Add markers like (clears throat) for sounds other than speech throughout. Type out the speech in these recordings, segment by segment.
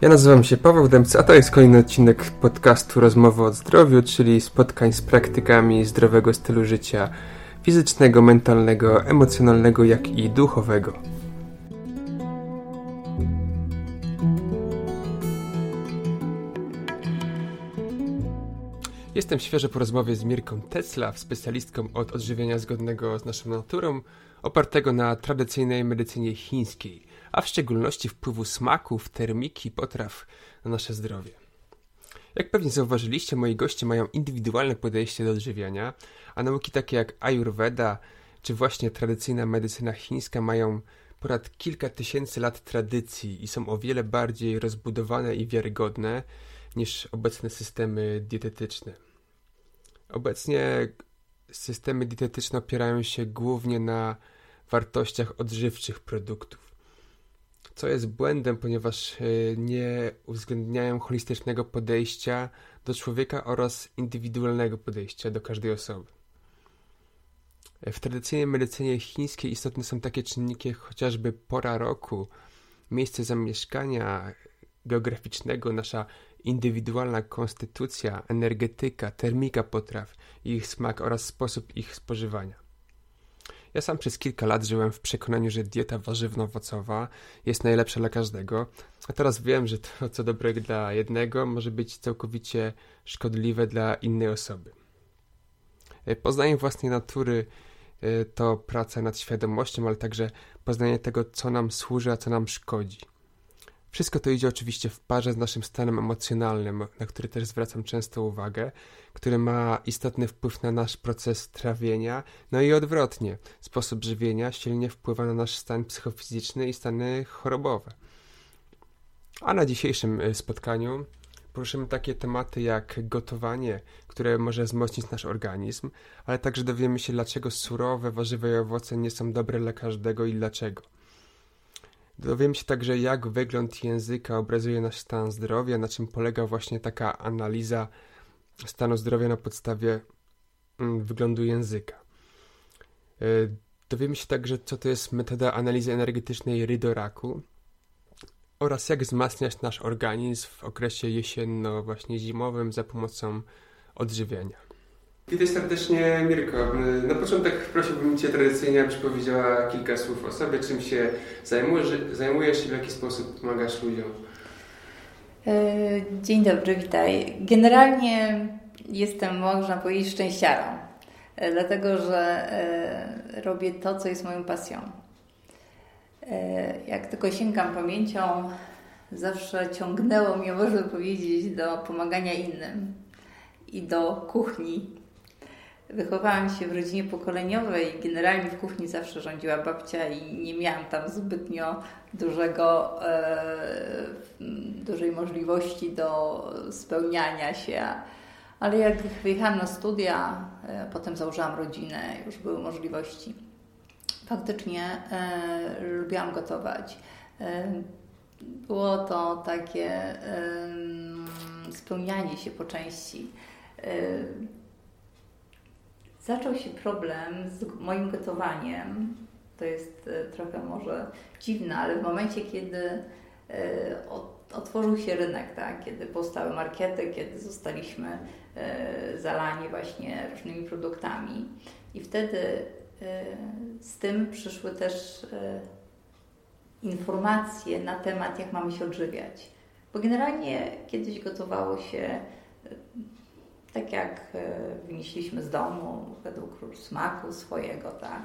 Ja nazywam się Paweł Dębca, a to jest kolejny odcinek podcastu Rozmowy o zdrowiu, czyli spotkań z praktykami zdrowego stylu życia fizycznego, mentalnego, emocjonalnego, jak i duchowego. Jestem świeżo po rozmowie z Mirką Tesla, specjalistką od odżywiania zgodnego z naszą naturą, opartego na tradycyjnej medycynie chińskiej, a w szczególności wpływu smaków, termiki, potraw na nasze zdrowie. Jak pewnie zauważyliście, moi goście mają indywidualne podejście do odżywiania, a nauki takie jak Ayurveda czy właśnie tradycyjna medycyna chińska mają ponad kilka tysięcy lat tradycji i są o wiele bardziej rozbudowane i wiarygodne niż obecne systemy dietetyczne. Obecnie systemy dietetyczne opierają się głównie na wartościach odżywczych produktów, co jest błędem, ponieważ e, nie uwzględniają holistycznego podejścia do człowieka oraz indywidualnego podejścia do każdej osoby. W tradycyjnej medycynie chińskiej istotne są takie czynniki jak chociażby pora roku, miejsce zamieszkania geograficznego, nasza indywidualna konstytucja, energetyka, termika potraw, ich smak oraz sposób ich spożywania. Ja sam przez kilka lat żyłem w przekonaniu, że dieta warzywno-owocowa jest najlepsza dla każdego, a teraz wiem, że to, co dobre dla jednego, może być całkowicie szkodliwe dla innej osoby. E, poznanie własnej natury e, to praca nad świadomością, ale także poznanie tego, co nam służy, a co nam szkodzi. Wszystko to idzie oczywiście w parze z naszym stanem emocjonalnym, na który też zwracam często uwagę, który ma istotny wpływ na nasz proces trawienia, no i odwrotnie. Sposób żywienia silnie wpływa na nasz stan psychofizyczny i stany chorobowe. A na dzisiejszym y, spotkaniu poruszymy takie tematy jak gotowanie, które może wzmocnić nasz organizm, ale także dowiemy się, dlaczego surowe warzywa i owoce nie są dobre dla każdego i dlaczego. Dowiemy się także, jak wygląd języka obrazuje nasz stan zdrowia, na czym polega właśnie taka analiza stanu zdrowia na podstawie mm, wyglądu języka. E, dowiemy się także, co to jest metoda analizy energetycznej rydoraku oraz jak wzmacniać nasz organizm w okresie jesienno-właśnie zimowym za pomocą odżywiania. Witaj serdecznie Mirko. Na początek prosiłbym Cię tradycyjnie, abyś powiedziała kilka słów o sobie, czym się zajmujesz, zajmujesz i w jaki sposób pomagasz ludziom. E, dzień dobry, witaj. Generalnie jestem, można powiedzieć, szczęściarą, e, dlatego że e, robię to, co jest moją pasją. Jak tylko sięgam pamięcią, zawsze ciągnęło mnie, można powiedzieć, do pomagania innym i do kuchni, Wychowałam się w rodzinie pokoleniowej. Generalnie w kuchni zawsze rządziła babcia i nie miałam tam zbytnio dużego, e, dużej możliwości do spełniania się. Ale jak wyjechałam na studia, e, potem założyłam rodzinę, już były możliwości. Faktycznie e, lubiłam gotować. Było to takie spełnianie się po części zaczął się problem z moim gotowaniem. To jest e, trochę może dziwne, ale w momencie, kiedy e, otworzył się rynek, tak? kiedy powstały markety, kiedy zostaliśmy e, zalani właśnie różnymi produktami. I wtedy z tym przyszły też informacje na temat, jak mamy się odżywiać. Bo generalnie kiedyś gotowało się tak jak e, wynieśliśmy z domu, według smaku swojego, tak,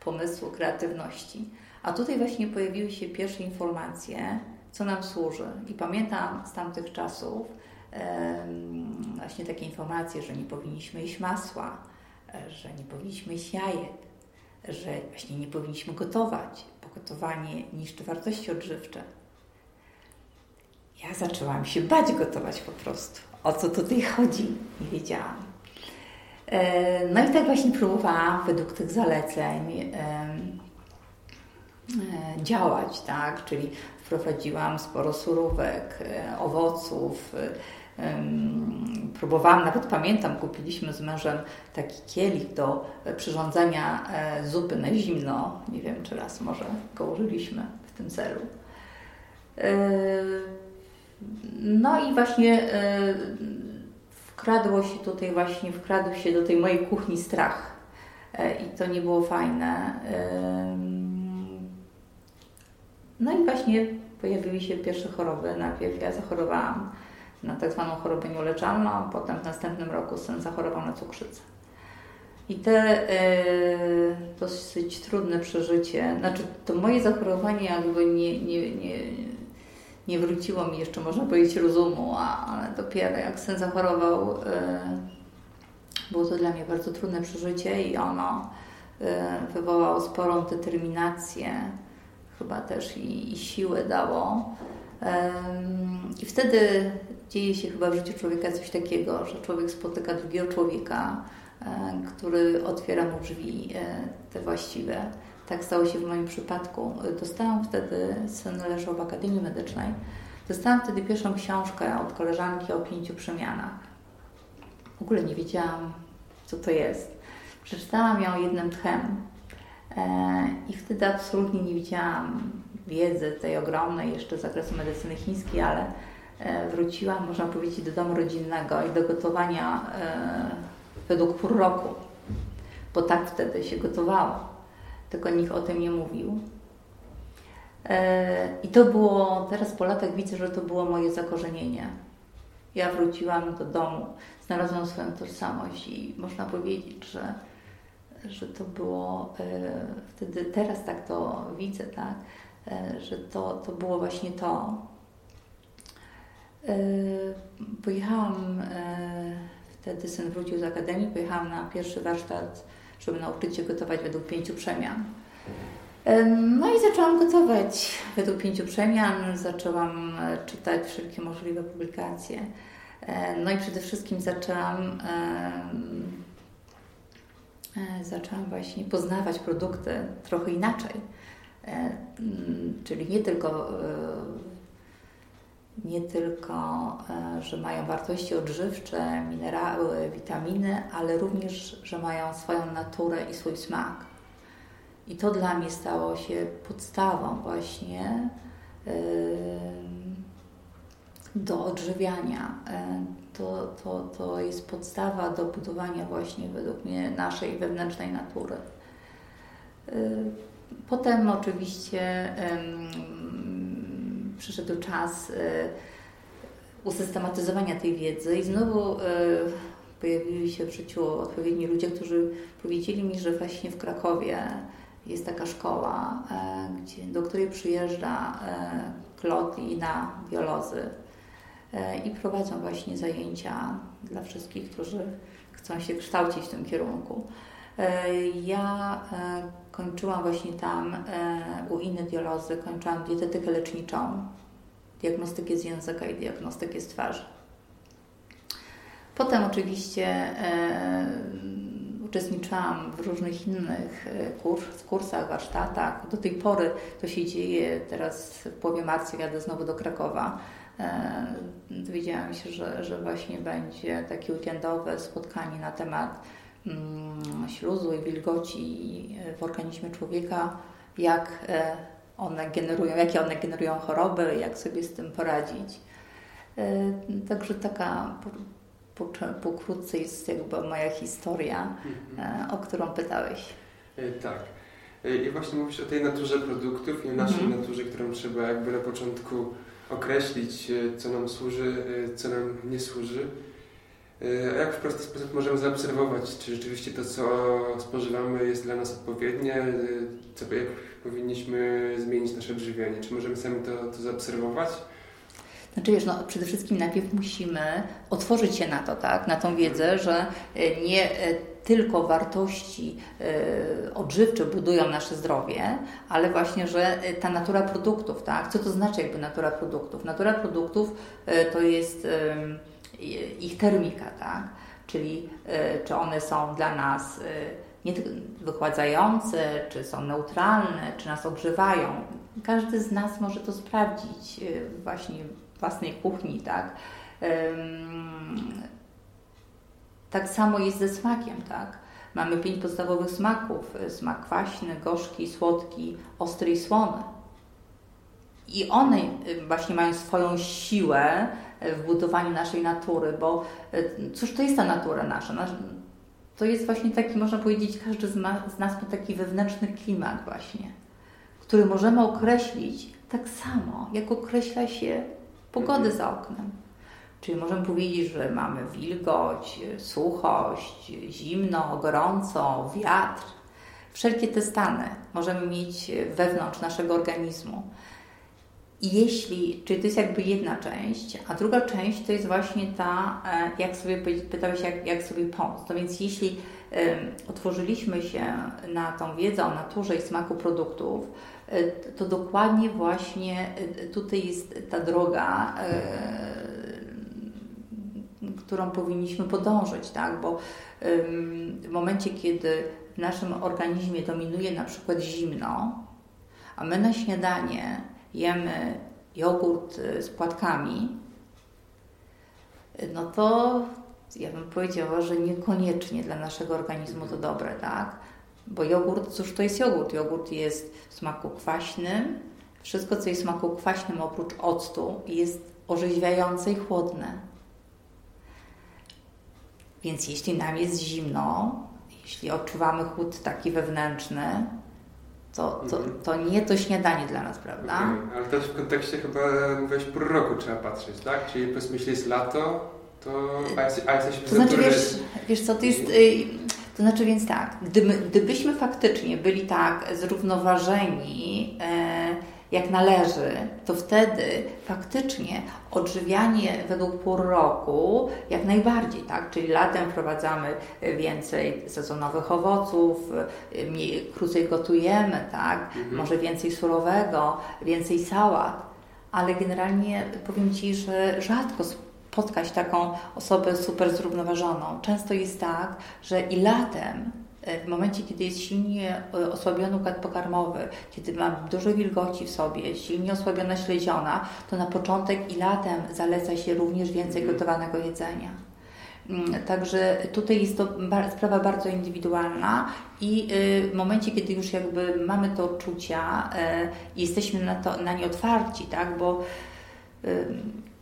pomysłu, kreatywności. A tutaj właśnie pojawiły się pierwsze informacje, co nam służy. I pamiętam z tamtych czasów właśnie takie informacje, że nie powinniśmy jeść masła, e, że nie powinniśmy jeść jajek, że właśnie nie powinniśmy gotować, bo gotowanie niszczy wartości odżywcze. Ja zaczęłam się bać gotować po prostu o co tutaj chodzi, nie wiedziałam. E, no i tak właśnie próbowałam według tych zaleceń e, działać, tak? Czyli wprowadziłam sporo surówek, e, owoców, próbowałam, nawet pamiętam, kupiliśmy z mężem taki kielich do przyrządzania zupy na zimno. Nie wiem, czy raz może go użyliśmy w tym celu. E, no i właśnie e, wkradło się tutaj właśnie, wkradł się do tej mojej kuchni strach. I to nie było fajne. No i właśnie pojawiły się pierwsze choroby. Najpierw ja zachorowałam na tak zwaną chorobę nieuleczalną, a potem w następnym roku syn zachorował na cukrzycę. I te y, dosyć trudne przeżycie, znaczy to moje zachorowanie jakby nie, nie, nie, nie wróciło mi jeszcze, można powiedzieć, rozumu, ale dopiero jak syn zachorował, y, było to dla mnie bardzo trudne przeżycie i ono y, wywołało sporą determinację, chyba też i, i siłę dało. I wtedy dzieje się chyba w życiu człowieka coś takiego, że człowiek spotyka drugiego człowieka, który otwiera mu drzwi te właściwe. Tak stało się w moim przypadku. Dostałam wtedy, syn leżał w Akademii Medycznej, dostałam wtedy pierwszą książkę od koleżanki o pięciu przemianach. W ogóle nie wiedziałam, co to jest. Przeczytałam ją jednym tchem e, i wtedy absolutnie nie widziałam wiedzy tej ogromnej jeszcze z zakresu medycyny chińskiej, ale E, wróciłam, można powiedzieć, do domu rodzinnego i do gotowania e, według pół roku, bo tak wtedy się gotowało, tylko nikt o tym nie mówił. E, I to było, teraz po latach widzę, że to było moje zakorzenienie. Ja wróciłam do domu, znalazłam swoją tożsamość i można powiedzieć, że, że to było wtedy, teraz tak to widzę, tak, że to, to było właśnie to, E, pojechałam, e, wtedy syn wrócił z akademii, pojechałam na pierwszy warsztat, żeby nauczyć się gotować według pięciu przemian. E, no i zaczęłam gotować według pięciu przemian, zaczęłam czytać wszelkie możliwe publikacje. No i przede wszystkim zaczęłam, zaczęłam właśnie poznawać produkty trochę inaczej. Czyli nie tylko nie tylko, e, że mają wartości odżywcze, minerały, witaminy, ale również, że mają swoją naturę i swój smak. I to dla mnie stało się podstawą właśnie do odżywiania. E, to, to, to jest podstawa do budowania właśnie według mnie naszej wewnętrznej natury. E, potem oczywiście przyszedł czas e, usystematyzowania tej wiedzy i znowu e, pojawili się w życiu odpowiedni ludzie, którzy powiedzieli mi, że właśnie w Krakowie jest taka szkoła, gdzie, do której przyjeżdża Klot i na biolozy i prowadzą właśnie zajęcia dla wszystkich, którzy chcą się kształcić w tym kierunku. Ja kończyłam właśnie tam u innej dialozy, kończyłam dietetykę leczniczą, diagnostykę z języka i diagnostykę z twarzy. Potem oczywiście e, uczestniczyłam w różnych innych e, kurs, kursach, warsztatach. Do tej pory to się dzieje. Teraz w połowie marca jadę znowu do Krakowa. E, dowiedziałam się, że, że właśnie będzie takie weekendowe spotkanie na temat śluzu i wilgoci w organizmie człowieka, jak e, one generują, jakie one generują choroby, jak sobie z tym poradzić. E, także taka pokrótce jest jakby moja historia, mhm. e, o którą pytałeś. Tak. I właśnie mówisz o tej naturze produktów i o naszej mhm. naturze, którą trzeba jakby na początku określić, co nam służy, co nam nie służy. A jak w prosty sposób możemy zaobserwować, czy rzeczywiście to, co spożywamy, jest dla nas odpowiednie, co, jak powinniśmy zmienić nasze odżywianie? Czy możemy sami to, to zaobserwować? Znaczy wiesz, no, przede wszystkim najpierw musimy otworzyć się na to, tak, na tą wiedzę, że e, nie e, tylko wartości e, odżywcze budują nasze zdrowie, ale właśnie, że ta natura produktów, tak, co to znaczy jakby natura produktów? Natura produktów to jest ich termika, tak? czyli y, czy one są dla nas y, nie wychładzające, czy są neutralne, czy nas ogrzewają. Każdy z nas może to sprawdzić y, właśnie w własnej kuchni, tak? Tak samo jest ze smakiem, tak? Mamy pięć podstawowych smaków: smak kwaśny, gorzki, słodki, ostry i słony. I one właśnie mają swoją siłę w budowaniu naszej natury, bo y, cóż to jest ta natura nasza? To jest właśnie taki, można powiedzieć, każdy z, z nas ma taki wewnętrzny klimat właśnie, który możemy określić tak samo, jak określa się pogodę mhm. za oknem. Czyli możemy powiedzieć, że mamy wilgoć, suchość, zimno, gorąco, wiatr. Wszelkie te stany możemy mieć wewnątrz naszego organizmu. Jeśli, czyli to jest jakby jedna część, a druga część to jest właśnie ta, e, jak sobie pytałeś, jak, jak sobie pomóc. No więc jeśli otworzyliśmy się na tą wiedzę o naturze i smaku produktów, e, to dokładnie właśnie e, tutaj jest ta droga, którą powinniśmy podążyć, tak? Bo w momencie, kiedy w naszym organizmie dominuje na przykład zimno, a my na śniadanie jemy jogurt y, z płatkami, no to ja bym powiedziała, że niekoniecznie dla naszego organizmu to dobre, tak? Bo jogurt, cóż to jest jogurt? Jogurt jest w smaku kwaśnym. Wszystko, co jest w smaku kwaśnym oprócz octu, jest orzeźwiające i chłodne. Więc jeśli nam jest zimno, jeśli odczuwamy chłód taki wewnętrzny, to, to, mhm. to nie to śniadanie dla nas, prawda? Okay. Ale też w kontekście chyba mówiłeś pór roku trzeba patrzeć, tak? Czyli powiedzmy, jeśli jest lato, to a, jest, a jesteśmy To znaczy, wiesz, wiesz co, to jest... Y, to znaczy więc tak, gdyby, gdybyśmy faktycznie byli tak zrównoważeni, e, jak należy, to wtedy faktycznie odżywianie według pór roku jak najbardziej, tak? Czyli latem wprowadzamy więcej sezonowych owoców, mniej, krócej gotujemy, tak? Mhm. Może więcej surowego, więcej sałat, ale generalnie powiem Ci, że rzadko spotkać taką osobę super zrównoważoną. Często jest tak, że i latem w momencie, kiedy jest silnie e, osłabiony układ pokarmowy, kiedy ma dużo wilgoci w sobie, silnie osłabiona śledziona, to na początek i latem zaleca się również więcej mhm. gotowanego jedzenia. Mm, także tutaj jest to sprawa bardzo indywidualna i y, w momencie, kiedy już jakby mamy te odczucia e, i jesteśmy na, to, na nie otwarci, tak, bo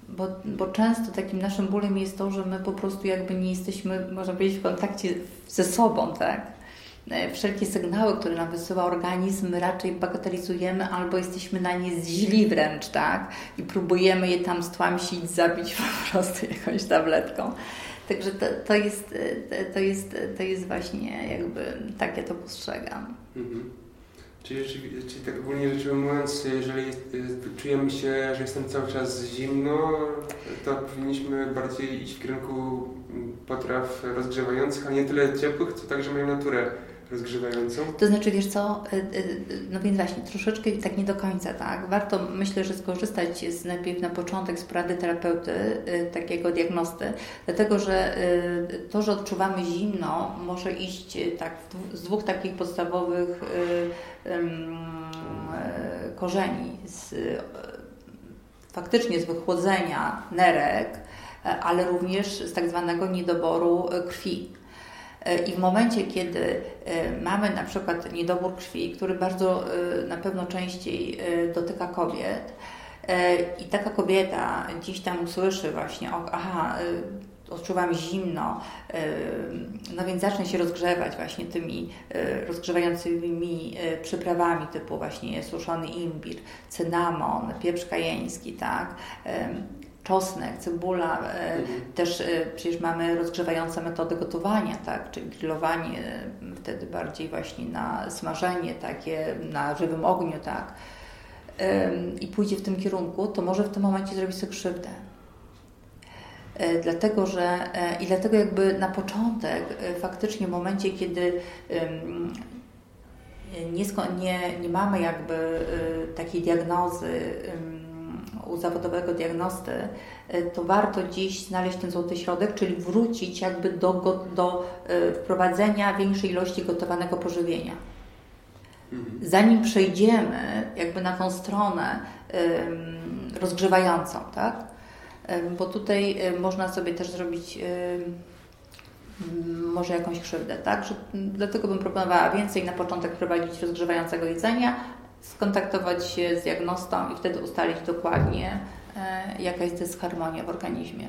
bo, bo często takim naszym bólem jest to, że my po prostu jakby nie jesteśmy, można powiedzieć, w kontakcie ze sobą, tak? E, wszelkie sygnały, które nam wysyła organizm, raczej bagatelizujemy albo jesteśmy na nie źli wręcz, tak? I próbujemy je tam stłamsić, zabić (laughs) po prostu jakąś tabletką. Także to, to, jest, e, to, jest, to jest właśnie jakby tak ja to postrzegam. Mhm. Czyli, czyli tak ogólnie rzecz ujmując, jeżeli czujemy się, że jestem cały czas zimno, to powinniśmy bardziej iść w kierunku potraw rozgrzewających, a nie tyle ciepłych, co także mają naturę rozgrzewającą? To znaczy, wiesz co, y, y, no więc właśnie, troszeczkę tak nie do końca, tak? Warto, myślę, że skorzystać z, najpierw na początek z porady terapeuty, y, takiego diagnosty, dlatego, że to, że odczuwamy zimno, może iść tak z dwóch takich podstawowych korzeni. Z, faktycznie z wychłodzenia nerek, ale również z tak zwanego niedoboru krwi. I w momencie, kiedy e, mamy na przykład niedobór krwi, który bardzo e, na pewno częściej e, dotyka kobiet, i taka kobieta gdzieś tam usłyszy właśnie, aha, odczuwam zimno, no więc zacznę się rozgrzewać właśnie tymi rozgrzewającymi przyprawami typu właśnie suszony imbir, cynamon, pieprz kajeński, tak, czosnek, cebula, e, mhm. też e, przecież mamy rozgrzewające metody gotowania, tak, czyli grillowanie, e, wtedy bardziej właśnie na smażenie takie, na żywym ogniu, tak, i pójdzie w tym kierunku, to może w tym momencie zrobić sobie krzywdę. Dlatego, że i dlatego jakby na początek, faktycznie w momencie, kiedy nie, nie, nie mamy jakby takiej diagnozy u zawodowego diagnosty, e, to warto dziś znaleźć ten złoty środek, czyli wrócić jakby do, do e, wprowadzenia większej ilości gotowanego pożywienia. Mhm. Zanim przejdziemy jakby na tą stronę rozgrzewającą, tak? bo tutaj można sobie też zrobić może jakąś krzywdę, tak? Że, dlatego bym proponowała więcej na początek prowadzić rozgrzewającego jedzenia, skontaktować się z diagnostą i wtedy ustalić dokładnie, e, jaka jest dysharmonia w organizmie.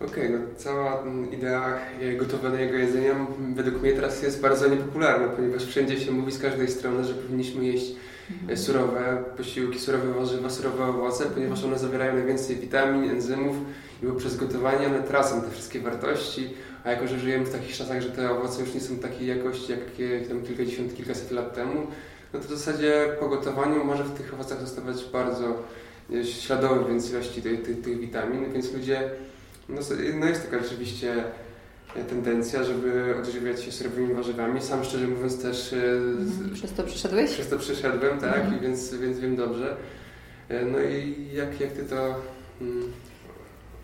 Okej, okay, no cała idea gotowanego jedzenia według mnie teraz jest bardzo niepopularna, ponieważ wszędzie się mówi z każdej strony, że powinniśmy jeść mhm. surowe posiłki, surowe warzywa, surowe owoce, ponieważ one zawierają najwięcej witamin, enzymów i poprzez gotowanie one tracą te wszystkie wartości, a jako, że żyjemy w takich czasach, że te owoce już nie są takiej jakości, jak tam kilkadziesiąt, kilkaset lat temu, no to w zasadzie po gotowaniu może w tych owocach zostawać bardzo śladowy więc ilości tych, tych, tych witamin, więc ludzie, no, no jest taka rzeczywiście tendencja, żeby odżywiać się surowymi warzywami. Sam szczerze mówiąc też... Mm, przez to przyszedłeś? Przez to przyszedłem, tak, mm. więc, więc wiem dobrze. E, no i jak, jak Ty to mm,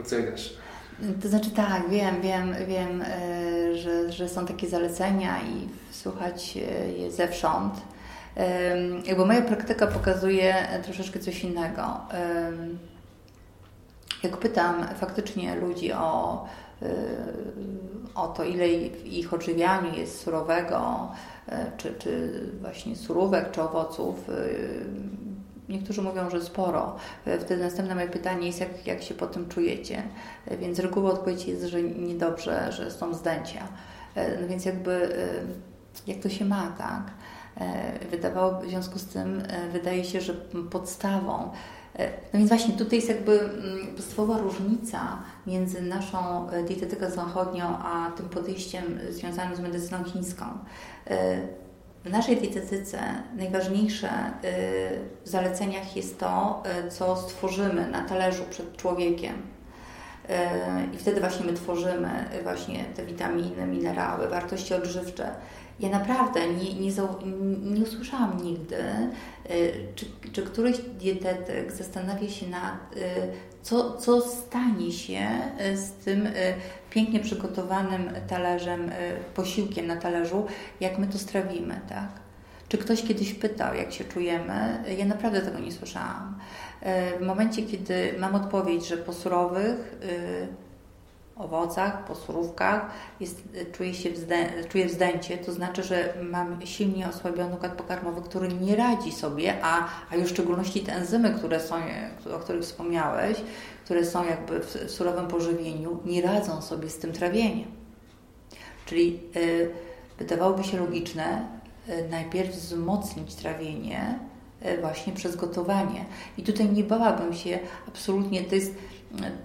oceniasz? To znaczy tak, wiem, wiem, wiem, e, że, że są takie zalecenia i słuchać e, je zewsząd. Jakby moja praktyka pokazuje troszeczkę coś innego. Jak pytam faktycznie ludzi o, e, o to, ile w ich odżywianiu jest surowego, czy, czy właśnie surówek, czy owoców, Niektórzy mówią, że sporo. E, wtedy następne moje pytanie jest, jak, jak się po tym czujecie. E, więc reguła odpowiedzi jest, że niedobrze, że są zdęcia. E, no więc jakby jak to się ma, tak? Wydawało, w związku z tym wydaje się, że podstawą no więc właśnie tutaj jest jakby mm, podstawowa różnica między naszą dietetyką zachodnią, a tym podejściem związanym z medycyną chińską. W naszej dietetyce najważniejsze w zaleceniach jest to, co stworzymy na talerzu przed człowiekiem. I wtedy właśnie my tworzymy właśnie te witaminy, minerały, wartości odżywcze. Ja naprawdę nie, nie, nie usłyszałam nigdy, czy, czy któryś dietetyk zastanawia się nad co, co stanie się z tym pięknie przygotowanym talerzem, y, posiłkiem na talerzu, jak my to strawimy, tak? Czy ktoś kiedyś pytał, jak się czujemy? Ja naprawdę tego nie słyszałam. Y, w momencie, kiedy mam odpowiedź, że po surowych y, owocach, po surówkach jest, czuję, się wzdę, czuję wzdęcie, to znaczy, że mam silnie osłabiony układ pokarmowy, który nie radzi sobie, a, a już w szczególności te enzymy, które są, o których wspomniałeś, które są jakby w surowym pożywieniu, nie radzą sobie z tym trawieniem. Czyli y, wydawałoby się logiczne y, najpierw wzmocnić trawienie y, właśnie przez gotowanie. I tutaj nie bałabym się absolutnie, to jest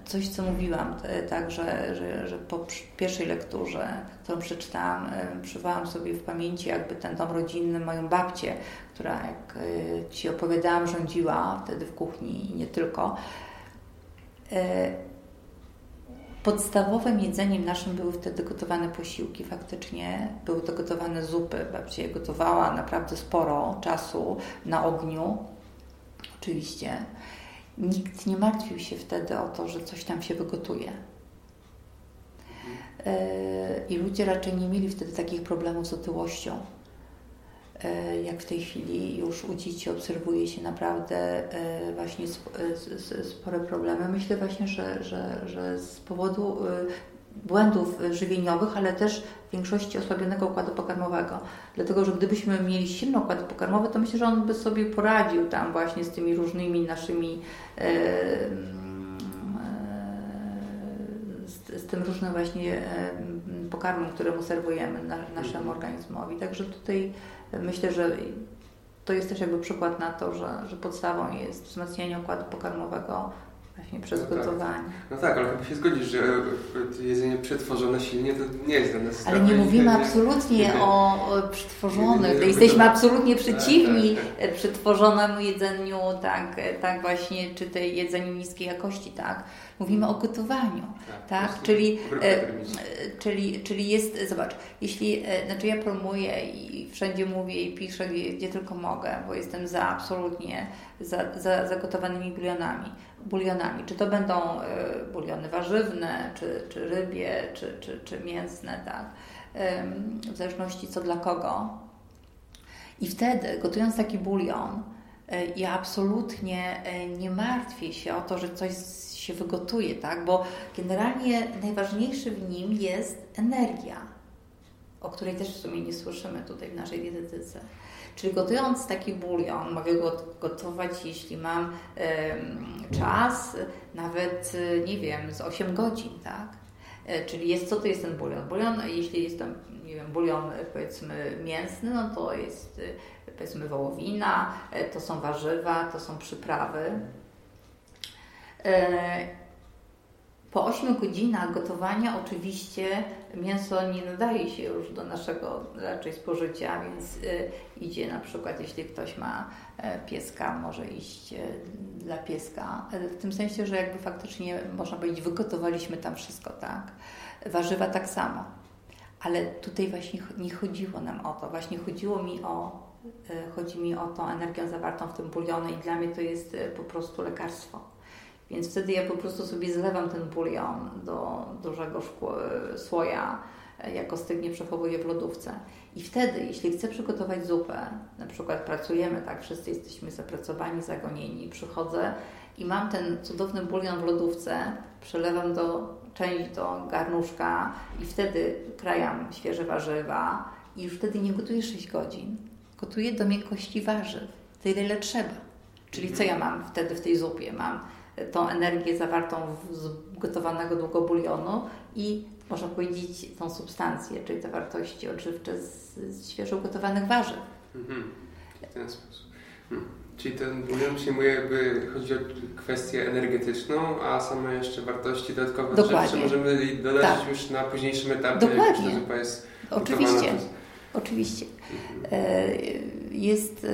coś, co mówiłam, tak, że, że, że po pierwszej lekturze, którą przeczytałam, przywołałam sobie w pamięci jakby ten dom rodzinny, moją babcię, która, jak Ci opowiadałam, rządziła wtedy w kuchni i nie tylko. E, podstawowym jedzeniem naszym były wtedy gotowane posiłki. Faktycznie były to gotowane zupy. Babcia je gotowała naprawdę sporo czasu na ogniu. Oczywiście. Nikt nie martwił się wtedy o to, że coś tam się wygotuje. E, I ludzie raczej nie mieli wtedy takich problemów z otyłością. E, jak w tej chwili już u dzieci obserwuje się naprawdę e, właśnie spore problemy. Myślę właśnie, że, że, że z powodu błędów żywieniowych, ale też w większości osłabionego układu pokarmowego. Dlatego, że gdybyśmy mieli silny układ pokarmowy, to myślę, że on by sobie poradził tam właśnie z tymi różnymi naszymi z, z tym różnym właśnie pokarmem, któremu serwujemy na, naszemu mhm. organizmowi. Także tutaj myślę, że to jest też jakby przykład na to, że, że podstawą jest wzmacnianie układu pokarmowego właśnie przez no gotowanie. Tak. No tak, ale chyba się zgodzisz, że jedzenie przetworzone silnie to nie jest dla nas Ale nie mówimy absolutnie o, o przetworzonych. Jesteśmy absolutnie tak, przeciwni tak, tak, tak. przetworzonemu jedzeniu, tak, tak właśnie, czy tej jedzeniu niskiej jakości, tak. Mówimy o gotowaniu, tak? tak? Czyli, e, czyli, czyli jest, zobacz, jeśli, e, znaczy ja promuję i wszędzie mówię i piszę, gdzie, gdzie tylko mogę, bo jestem za absolutnie za, za zagotowanymi bulionami bulionami. Czy to będą y, buliony warzywne, czy, czy rybie, czy, czy, czy mięsne, tak? w zależności co dla kogo. I wtedy, gotując taki bulion, y, ja absolutnie y, nie martwię się o to, że coś się wygotuje, tak? Bo generalnie najważniejszy w nim jest energia, o której też w sumie nie słyszymy tutaj w naszej dietetyce. Czyli gotując taki bulion, mogę go gotować, jeśli mam y, czas, nawet, nie wiem, z 8 godzin, tak? E, czyli jest, co to jest ten bulion? Bulion, jeśli jest to, nie wiem, bulion powiedzmy mięsny, no to jest powiedzmy wołowina, e, to są warzywa, to są przyprawy. E, po 8 godzinach gotowania oczywiście mięso nie nadaje się już do naszego raczej spożycia, więc idzie na przykład, jeśli ktoś ma pieska, może iść dla pieska. W tym sensie, że jakby faktycznie można powiedzieć, wygotowaliśmy tam wszystko, tak? Warzywa tak samo. Ale tutaj właśnie nie chodziło nam o to. Właśnie chodziło mi o, e, chodzi mi o tą energię zawartą w tym bulionie i dla mnie to jest e, po prostu lekarstwo. Więc wtedy ja po prostu sobie zlewam ten bulion do dużego e, słoja, jak ostygnie przechowuję w lodówce. I wtedy, jeśli chcę przygotować zupę, na przykład pracujemy, tak, wszyscy jesteśmy zapracowani, zagonieni, przychodzę i mam ten cudowny bulion w lodówce, przelewam do część do garnuszka i wtedy krajam świeże warzywa i już wtedy nie gotuję 6 godzin. Gotuję do miękkości warzyw, tyle ile trzeba. Czyli co ja mam wtedy w tej zupie? Mam tą energię zawartą z gotowanego długo bulionu i można powiedzieć tą substancję, czyli te wartości odżywcze z, z świeżo gotowanych warzyw. Mhm. W ten sposób. Hmm. Czyli ten bulion przyjmuje jakby, chodzi o kwestię energetyczną, a same jeszcze wartości dodatkowe Dokładnie. możemy dodać tak. już na późniejszym etapie, Dokładnie. jak zupa jest Oczywiście, oczywiście. Mhm. E, jest...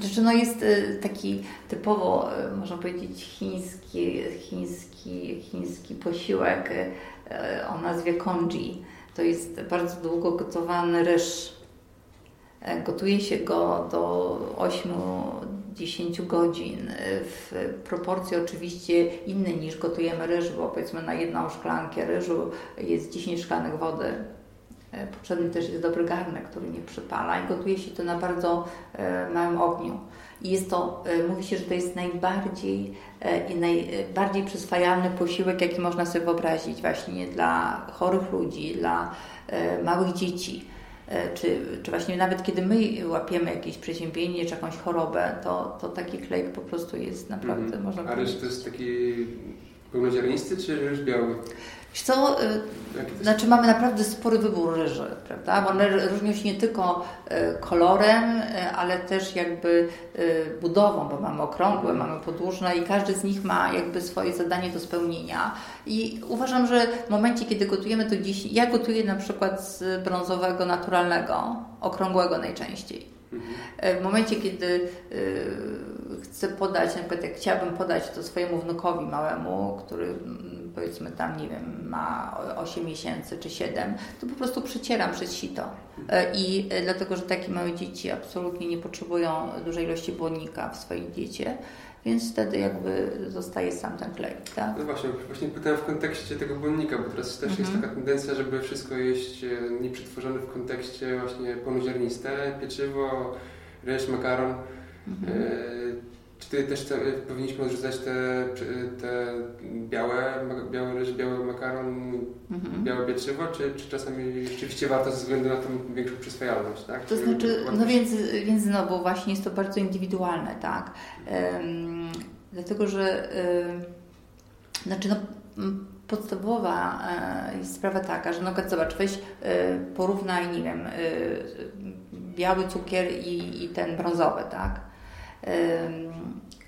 znaczy no jest e, taki typowo, można powiedzieć, chiński, chiński, chiński posiłek o nazwie congee. To jest bardzo długo gotowany ryż E, gotuje się go do 8-10 godzin w proporcji oczywiście innej niż gotujemy ryż, bo powiedzmy na jedną szklankę ryżu jest 10 szklanek wody. E, potrzebny też jest dobry garnek, który nie przypala i gotuje się to na bardzo e, małym ogniu. I jest to, mówi się, że to jest najbardziej i najbardziej przyswajalny posiłek, jaki można sobie wyobrazić właśnie dla chorych ludzi, dla małych dzieci E, czy, czy właśnie nawet kiedy my łapiemy jakieś przeziębienie czy jakąś chorobę, to, to taki klejk po prostu jest naprawdę, mm. można ryż to jest taki pełnoziarnisty czy ryż biały? Wiesz co, y, znaczy mamy naprawdę spory wybór ryży, prawda? Bo one różnią się nie tylko y, kolorem, y, ale też jakby budową, bo mamy okrągłe, mamy podłużne i każdy z nich ma jakby swoje zadanie do spełnienia. I uważam, że w momencie, kiedy gotujemy to dziś, ja gotuję na przykład z brązowego naturalnego, okrągłego najczęściej. Mhm. W momencie, kiedy chcę podać, na przykład jak chciałabym podać to swojemu wnukowi małemu, który powiedzmy tam, nie wiem, ma 8 miesięcy czy 7, to po prostu przecieram przez sito. E, I e, dlatego, że takie małe dzieci absolutnie nie potrzebują dużej ilości błonnika w swoim diecie, więc wtedy jakby zostaje sam ten klej, tak? No właśnie, właśnie pytałem w kontekście tego błonnika, bo teraz też jest mhm. taka tendencja, żeby wszystko jeść e, nieprzetworzone w kontekście właśnie pełnoziarniste, pieczywo, ryż, makaron. Mhm. Czy ty też te, powinniśmy odrzucać te, te białe, biały ryż, biały makaron, mhm. białe pieczywo, czy, czy czasami rzeczywiście warto ze względu na tą większą przyswajalność, tak? To znaczy, no więc, więc znowu właśnie jest to bardzo indywidualne, tak? Um, dlatego, że um, znaczy no, podstawowa e, jest sprawa taka, że no zobacz, weź e, porównaj, nie wiem, e, biały cukier i, i ten brązowy, tak?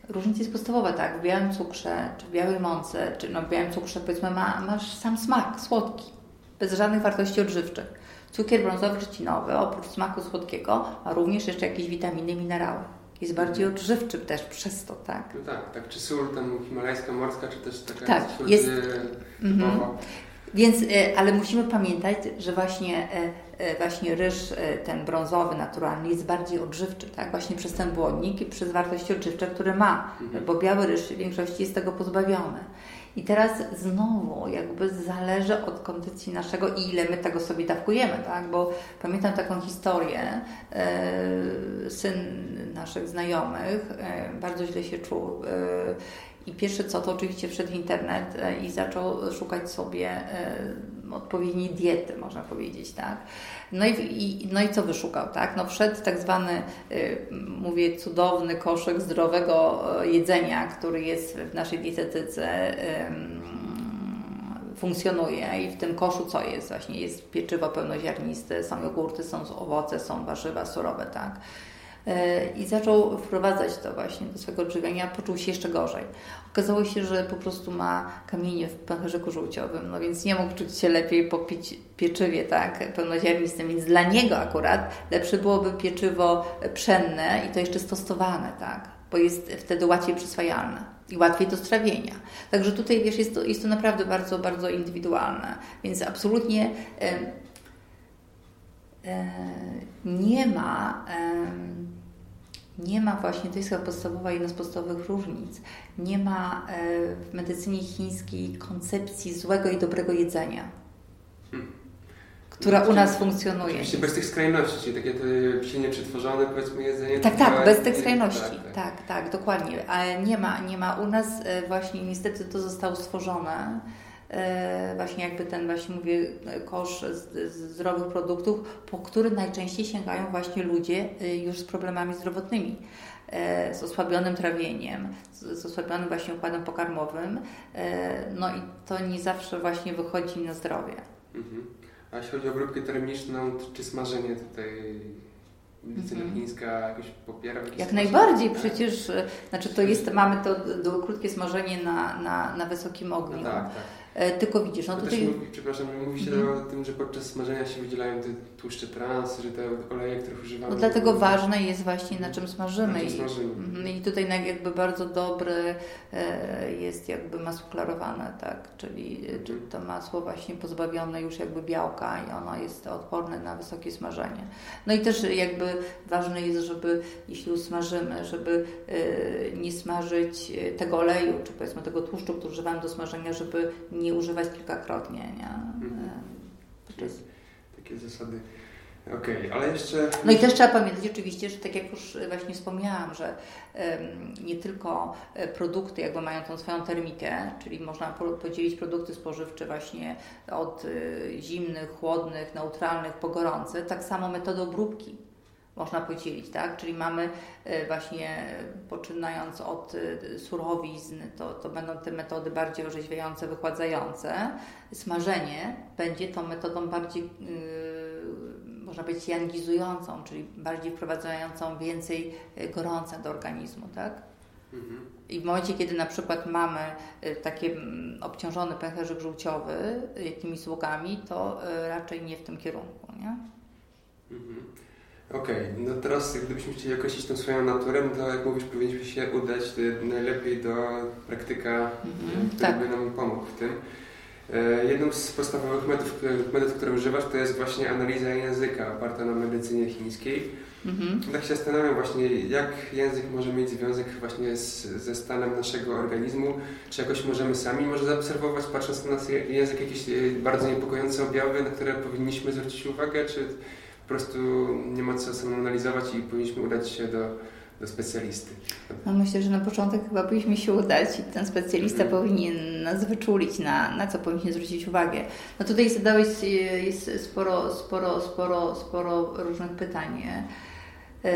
Różnica jest podstawowa, tak? W białym cukrze, czy w białej mące, czy no w białym cukrze powiedzmy ma, masz sam smak, słodki, bez żadnych wartości odżywczych. Cukier brązowy trzcinowy, oprócz smaku słodkiego, ma również jeszcze jakieś witaminy, minerały. Jest bardziej mhm. odżywczy też przez to, tak? No tak, tak. Czy sól tam himalajska, morska, czy też taka tak, sól jest. Mhm. Więc, e, ale musimy pamiętać, że właśnie, e, właśnie ryż ten brązowy, naturalny jest bardziej odżywczy, tak? Właśnie przez ten błonnik i przez wartości odżywcze, które ma, mhm. bo biały ryż w większości jest tego pozbawiony. I teraz znowu jakby zależy od kondycji naszego i ile my tego sobie dawkujemy, tak? Bo pamiętam taką historię, e, syn naszych znajomych e, bardzo źle się czuł i pierwsze co, to oczywiście wszedł w internet i zaczął szukać sobie odpowiedniej diety, można powiedzieć, tak? No i, i, no i co wyszukał, tak? No wszedł tak zwany, y, mówię, cudowny koszyk zdrowego e, jedzenia, który jest w naszej dietetyce, y, funkcjonuje i w tym koszu co jest? Właśnie jest pieczywo pełnoziarniste, są jogurty, są owoce, są warzywa surowe, tak? I zaczął wprowadzać to właśnie do swojego odżywiania, poczuł się jeszcze gorzej. Okazało się, że po prostu ma kamienie w pęcherzyku żółciowym, no więc nie mógł czuć się lepiej po pieczywie, tak, pełnoziarnistym, więc dla niego akurat lepsze byłoby pieczywo pszenne i to jeszcze stosowane, tak, bo jest wtedy łatwiej przyswajalne i łatwiej do strawienia. Także tutaj, wiesz, jest to, jest to naprawdę bardzo, bardzo indywidualne, więc absolutnie e, e, nie ma e, nie ma właśnie, to jest chyba podstawowa, jedna z podstawowych różnic, nie ma e, w medycynie chińskiej koncepcji złego i dobrego jedzenia, hmm. która u nas funkcjonuje. Oczywiście bez tych skrajności, czyli takie te silnie przetworzone powiedzmy jedzenie. Tak, tak, bez tych skrajności, tak tak. tak, tak, dokładnie, ale nie ma, nie ma u nas e, właśnie niestety to zostało stworzone E, właśnie jakby ten właśnie mówię kosz z, z zdrowych produktów, po który najczęściej sięgają właśnie ludzie e, już z problemami zdrowotnymi e, z osłabionym trawieniem, z osłabionym właśnie układem pokarmowym, no i to nie zawsze właśnie wychodzi na zdrowie. Mhm. A jeśli chodzi o obróbkę termiczną, czy smażenie tutaj medycyna mhm. chińska jakoś popiera? Jak najbardziej, tak. przecież, znaczy to jest, mamy to do, krótkie smażenie na, na, na wysokim ogniu. No tak, tak. E, tylko widzisz, no tutaj... Mówi, przepraszam, mówi się mm. o tym, że podczas smażenia się wydzielają te tłuszcze trans, że te oleje, których używamy... No dlatego to... ważne jest właśnie na czym smażymy. Na czym smażymy. I, I tutaj jakby bardzo dobry e, jest jakby masło klarowane, tak, czyli, mm. czyli to masło właśnie pozbawione już jakby białka i ono jest odporne na wysokie smażenie. No i też jakby ważne jest, żeby jeśli usmażymy, żeby e, nie smażyć tego oleju, czy powiedzmy tego tłuszczu, który używamy do smażenia, żeby nie nie używać kilkakrotnie. Nie? Mhm. Jest... Takie zasady. Okej, okay, ale jeszcze. No i też trzeba pamiętać oczywiście, że tak jak już właśnie wspomniałam, że um, nie tylko e, produkty jakby mają tą swoją termikę, czyli można podzielić produkty spożywcze właśnie od y, zimnych, chłodnych, neutralnych po gorące, tak samo metody obróbki można podzielić, tak? Czyli mamy e, właśnie poczynając od e, surowizn, to, to będą te metody bardziej orzeźwiające, wychładzające. Smażenie będzie tą metodą bardziej, yy, można powiedzieć, jangizującą, czyli bardziej wprowadzającą więcej gorąca do organizmu, tak? Mhm. I w momencie, kiedy na przykład mamy taki obciążony pęcherzyk żółciowy jakimiś sługami, to raczej nie w tym kierunku, nie? Mhm. Okej, okay, no teraz gdybyśmy chcieli określić tą swoją naturę, no to jak mówisz, powinniśmy się udać najlepiej do praktyka, mm-hmm, który tak. by nam pomógł w tym. E, jedną z podstawowych metod, metod, które używasz, to jest właśnie analiza języka oparta na medycynie chińskiej. Mm-hmm. Tak się zastanawiam właśnie, jak język może mieć związek właśnie z, ze stanem naszego organizmu, czy jakoś możemy sami może zaobserwować, patrząc na nasz język, jakieś e, bardzo niepokojące objawy, na które powinniśmy zwrócić uwagę, czy po prostu nie ma co analizować i powinniśmy udać się do, do specjalisty. No myślę, że na początek chyba powinniśmy się udać i ten specjalista mm. powinien nas wyczulić, na, na co powinniśmy zwrócić uwagę. No tutaj zadałeś jest sporo, sporo, sporo, sporo różnych pytań. E,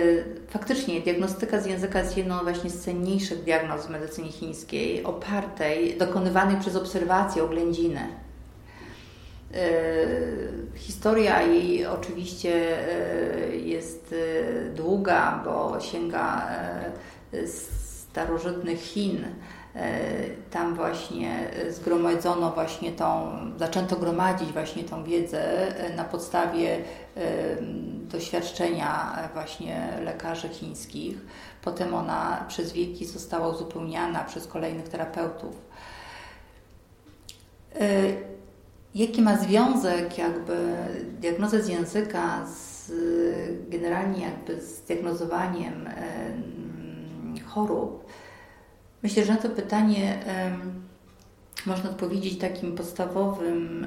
faktycznie diagnostyka z języka jest jedną właśnie z cenniejszych diagnoz w medycynie chińskiej, opartej, dokonywanej przez obserwację, oględzinę. E, historia jej oczywiście e, jest e, długa, bo sięga starożytnych Chin. Tam właśnie zgromadzono właśnie tą, zaczęto gromadzić właśnie tą wiedzę na podstawie doświadczenia właśnie lekarzy chińskich. Potem ona przez wieki została uzupełniana przez kolejnych terapeutów. Jaki ma związek jakby diagnoza z języka z generalnie jakby z diagnozowaniem chorób? Myślę, że na to pytanie można powiedzieć, takim podstawowym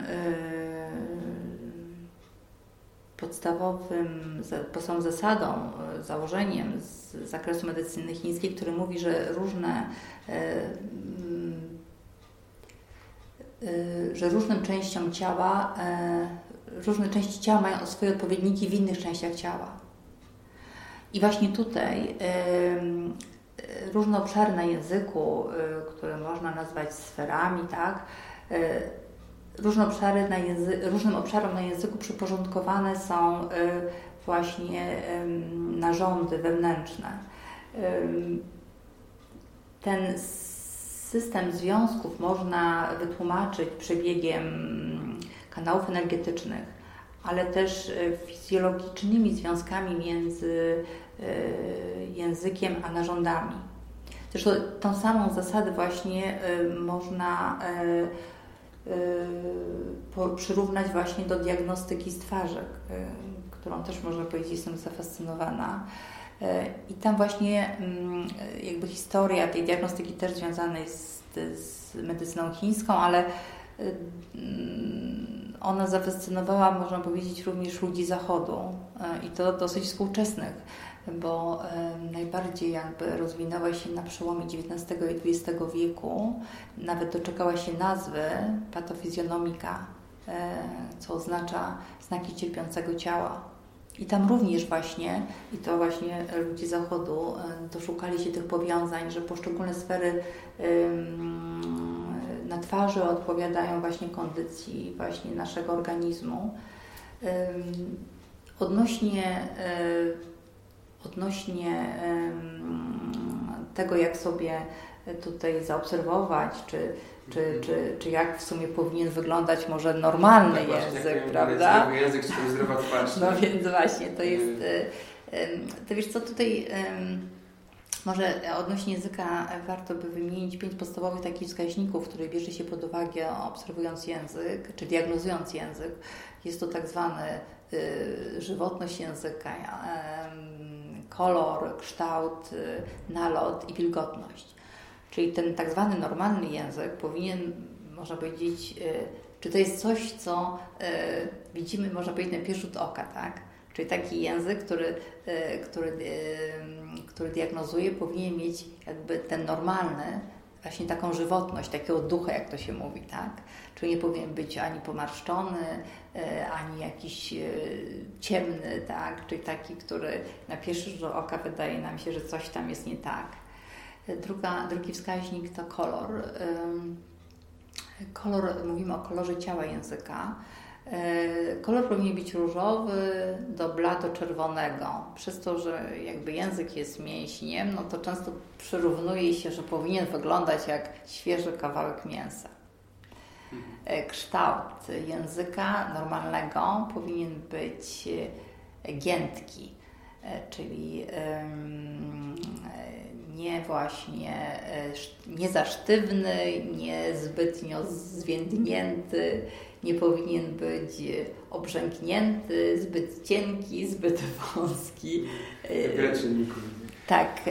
podstawowym, podstawową zasadą, założeniem z zakresu medycyny chińskiej, który mówi, że różne że różnym częściom ciała, różne części ciała mają swoje odpowiedniki w innych częściach ciała. I właśnie tutaj różne obszary na języku, y, które można nazwać sferami, tak? Y, różne obszary na języ- różnym obszarom na języku przyporządkowane są y, właśnie narządy wewnętrzne. Ten system związków można wytłumaczyć przebiegiem kanałów energetycznych, ale też fizjologicznymi związkami między Y, językiem, a narządami. Zresztą tą samą zasadę właśnie y, można przyrównać właśnie do diagnostyki stwarzek, którą też można powiedzieć jestem zafascynowana. I tam właśnie mm, jakby historia tej diagnostyki też związana jest z, z medycyną chińską, ale mm, ona zafascynowała, można powiedzieć, również ludzi Zachodu i to dosyć współczesnych bo najbardziej jakby rozwinęła się na przełomie XIX i XX wieku. Nawet doczekała się nazwy patofizjonomika, e, co oznacza znaki cierpiącego ciała. I tam również właśnie, i to właśnie ludzie Zachodu doszukali się tych powiązań, że poszczególne sfery na twarzy odpowiadają właśnie kondycji właśnie naszego organizmu. Odnośnie e, odnośnie tego, jak sobie tutaj zaobserwować, czy, czy, mhm. czy, czy jak w sumie powinien wyglądać może normalny tak, język, właśnie, prawda? Język, czy zdrowa twarz. No więc właśnie, to jest, to wiesz co, tutaj może odnośnie języka warto by wymienić pięć podstawowych takich wskaźników, które bierze się pod uwagę obserwując język, czy diagnozując język. Jest to tak zwany y, żywotność języka, kolor, kształt, y, nalot i wilgotność. Czyli ten tak zwany normalny język powinien, można powiedzieć, y, czy to jest coś, co y, widzimy, można powiedzieć, na pierwszy rzut oka, tak? Czyli taki język, który, który, który diagnozuje, powinien mieć jakby ten normalny, właśnie taką żywotność, takiego ducha, jak to się mówi, tak? Czyli nie powinien być ani pomarszczony, ani jakiś ciemny, tak? Czyli taki, który na pierwszy rzut oka wydaje nam się, że coś tam jest nie tak. Druga, drugi wskaźnik to kolor. Kolor, mówimy o kolorze ciała języka. E, kolor powinien być różowy do blado-czerwonego. Przez to, że jakby język jest mięśniem, no to często przyrównuje się, że powinien wyglądać jak świeży kawałek mięsa. E, kształt języka normalnego powinien być e, giętki, czyli nie właśnie nie za sztywny, nie zbytnio zwiędnięty, nie powinien być obrzęknięty, zbyt cienki, zbyt (laughs) wąski. Czynników. Tak.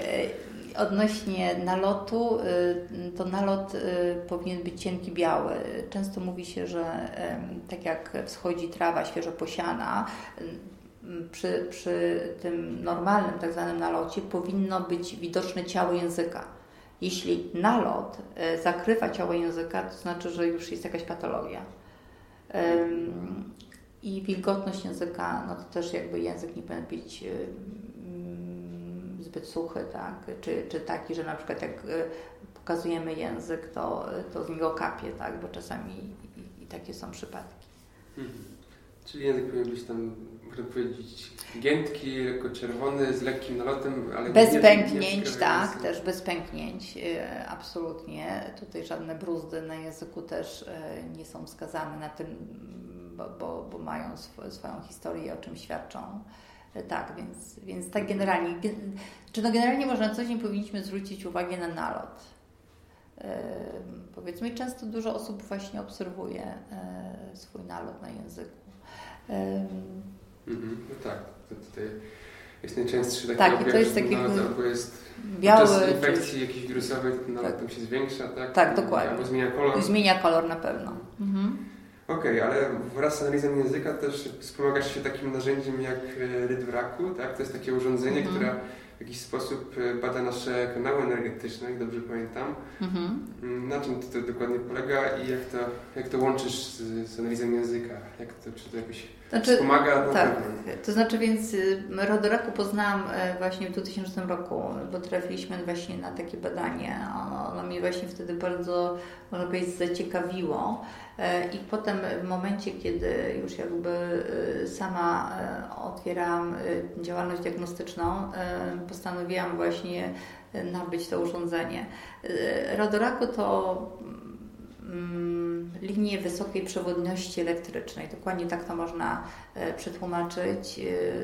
Odnośnie nalotu, to nalot powinien być cienki, biały. Często mówi się, że tak jak wschodzi trawa świeżo posiana, przy, przy tym normalnym tak zwanym nalocie powinno być widoczne ciało języka. Jeśli nalot e, zakrywa ciało języka, to znaczy, że już jest jakaś patologia. I wilgotność języka, no to też jakby język nie powinien być zbyt suchy, tak? Czy, czy taki, że na przykład jak e, pokazujemy język, to, to z niego kapie, tak? Bo czasami i, i takie są przypadki. Mhm. Czyli język powinien być tam, można powiedzieć, giętki, lekko czerwony, z lekkim nalotem, ale Bez nie, pęknięć, nie tak, też bez pęknięć, e, absolutnie. Tutaj żadne bruzdy na języku też e, nie są wskazane na tym, bo, bo, bo mają sw swoją historię, o czym świadczą. E, tak, więc, więc tak generalnie. Czy no generalnie można coś, nie powinniśmy zwrócić uwagi na nalot. Powiedzmy, często dużo osób właśnie obserwuje swój nalot na języku. Mhm, no tak, to tutaj jest najczęstszy taki tak, objaw, to jest taki no, albo jest biały, podczas infekcji czy... jakiejś wirusowej, to nawet tak. tam się zwiększa, tak? Tak, dokładnie. Albo zmienia kolor. Zmienia kolor na pewno. Mhm. Okej, okay, ale wraz z analizą języka też wspomagasz się takim narzędziem jak e, Rydwraku, tak? To jest takie urządzenie, mhm. które jakiś sposób bada nasze kanały energetyczne, jak dobrze pamiętam. Mhm. Mm, na czym to, to, dokładnie polega i jak to, jak to łączysz z, z analizą języka? Jak to, czy to jakoś znaczy, wspomaga? Tak, to znaczy więc y, Rodoraku poznałam e, właśnie w 2000 roku, bo trafiliśmy właśnie na takie badanie. Ono, ono mnie właśnie wtedy bardzo, można powiedzieć, zaciekawiło. E, I potem w momencie, kiedy już jakby e, sama e, otwierałam działalność diagnostyczną, postanowiłam właśnie nabyć to urządzenie. Radoraku to mm, linie wysokiej przewodności elektrycznej. Dokładnie tak to można przetłumaczyć.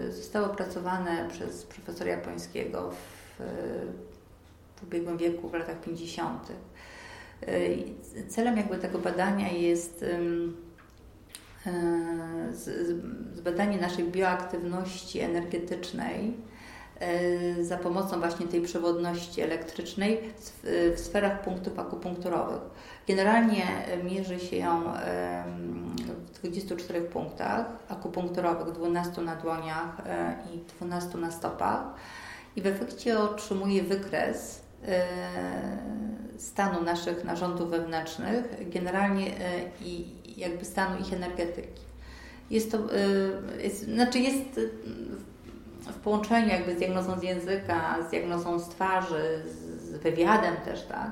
Zostało opracowane przez profesora japońskiego w, w ubiegłym wieku, w latach 50. Celem jakby tego badania jest e, zbadanie naszej bioaktywności energetycznej e, za pomocą właśnie tej przewodności elektrycznej w sferach punktów akupunkturowych. Generalnie mierzy się ją w 24 punktach akupunkturowych, 12 na dłoniach e, i 12 na stopach i w efekcie otrzymuje wykres stanu naszych narządów wewnętrznych, generalnie e, i jakby stanu ich energetyki. Jest to, e, jest, znaczy jest w połączeniu jakby z diagnozą z języka, z diagnozą z twarzy, z wywiadem też, tak.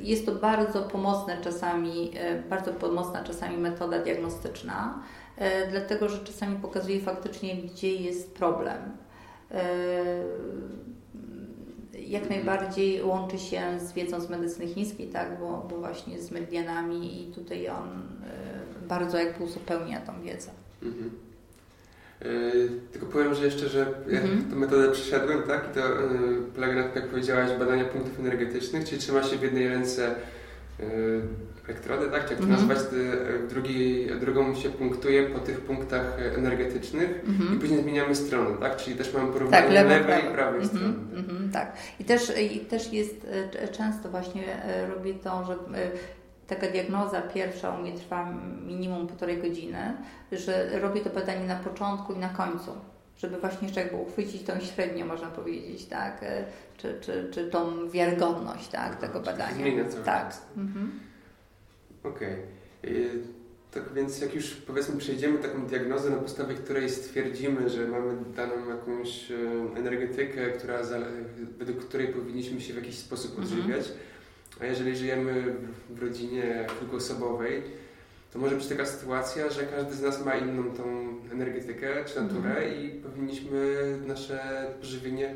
Jest to bardzo pomocne czasami, bardzo pomocna czasami metoda diagnostyczna, dlatego że czasami pokazuje faktycznie, gdzie jest problem jak najbardziej łączy się z wiedzą z medycyny chińskiej, tak, bo, bo właśnie z medianami i tutaj on bardzo jakby uzupełnia tą wiedzę. Mhm. Yy, tylko powiem, że jeszcze, że ja mhm. tę metodę przeszedłem, tak, i to yy, polega na tym, jak powiedziałaś, badania punktów energetycznych, czyli trzyma się w jednej ręce yy, elektrody, tak? Jak to mhm. nazwać? E, drugi, drugą się punktuje po tych punktach energetycznych mhm. i później zmieniamy stronę, tak? Czyli też mamy porównanie tak, lewej i prawej mhm. strony. Mhm, tak. I też, I też jest e, często właśnie e, robię to, że taka diagnoza pierwsza u mnie trwa minimum półtorej godziny, że robię to badanie na początku i na końcu żeby właśnie jeszcze jakby uchwycić tą średnią, można powiedzieć, tak, czy, czy, czy tą wiarygodność, tak, tego badania. Zmienia cały tak. Mhm. Okej. Okay. Tak więc jak już powiedzmy przejdziemy taką diagnozę, na podstawie której stwierdzimy, że mamy daną jakąś e, energetykę, która, według której powinniśmy się w jakiś sposób mhm. A jeżeli żyjemy w rodzinie kilkuosobowej, to może być taka sytuacja, że każdy z nas ma inną tą energetykę czy naturę mhm. i powinniśmy nasze żywienie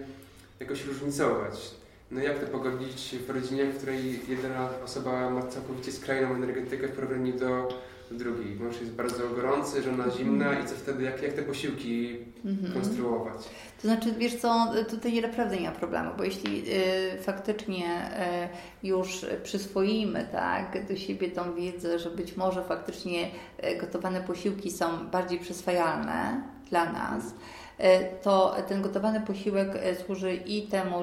jakoś różnicować. No jak to pogodzić w rodzinie, w której jedna osoba ma całkowicie skrajną energetykę w porównaniu do drugiej? Mąż jest bardzo gorący, żona zimna i co wtedy, jak, jak te posiłki mhm. konstruować? To znaczy, wiesz co, tutaj naprawdę nie ma problemu, bo jeśli y, faktycznie y, już przyswoimy tak, do siebie tą wiedzę, że być może faktycznie y, gotowane posiłki są bardziej przyswajalne dla nas, to ten gotowany posiłek e, służy i temu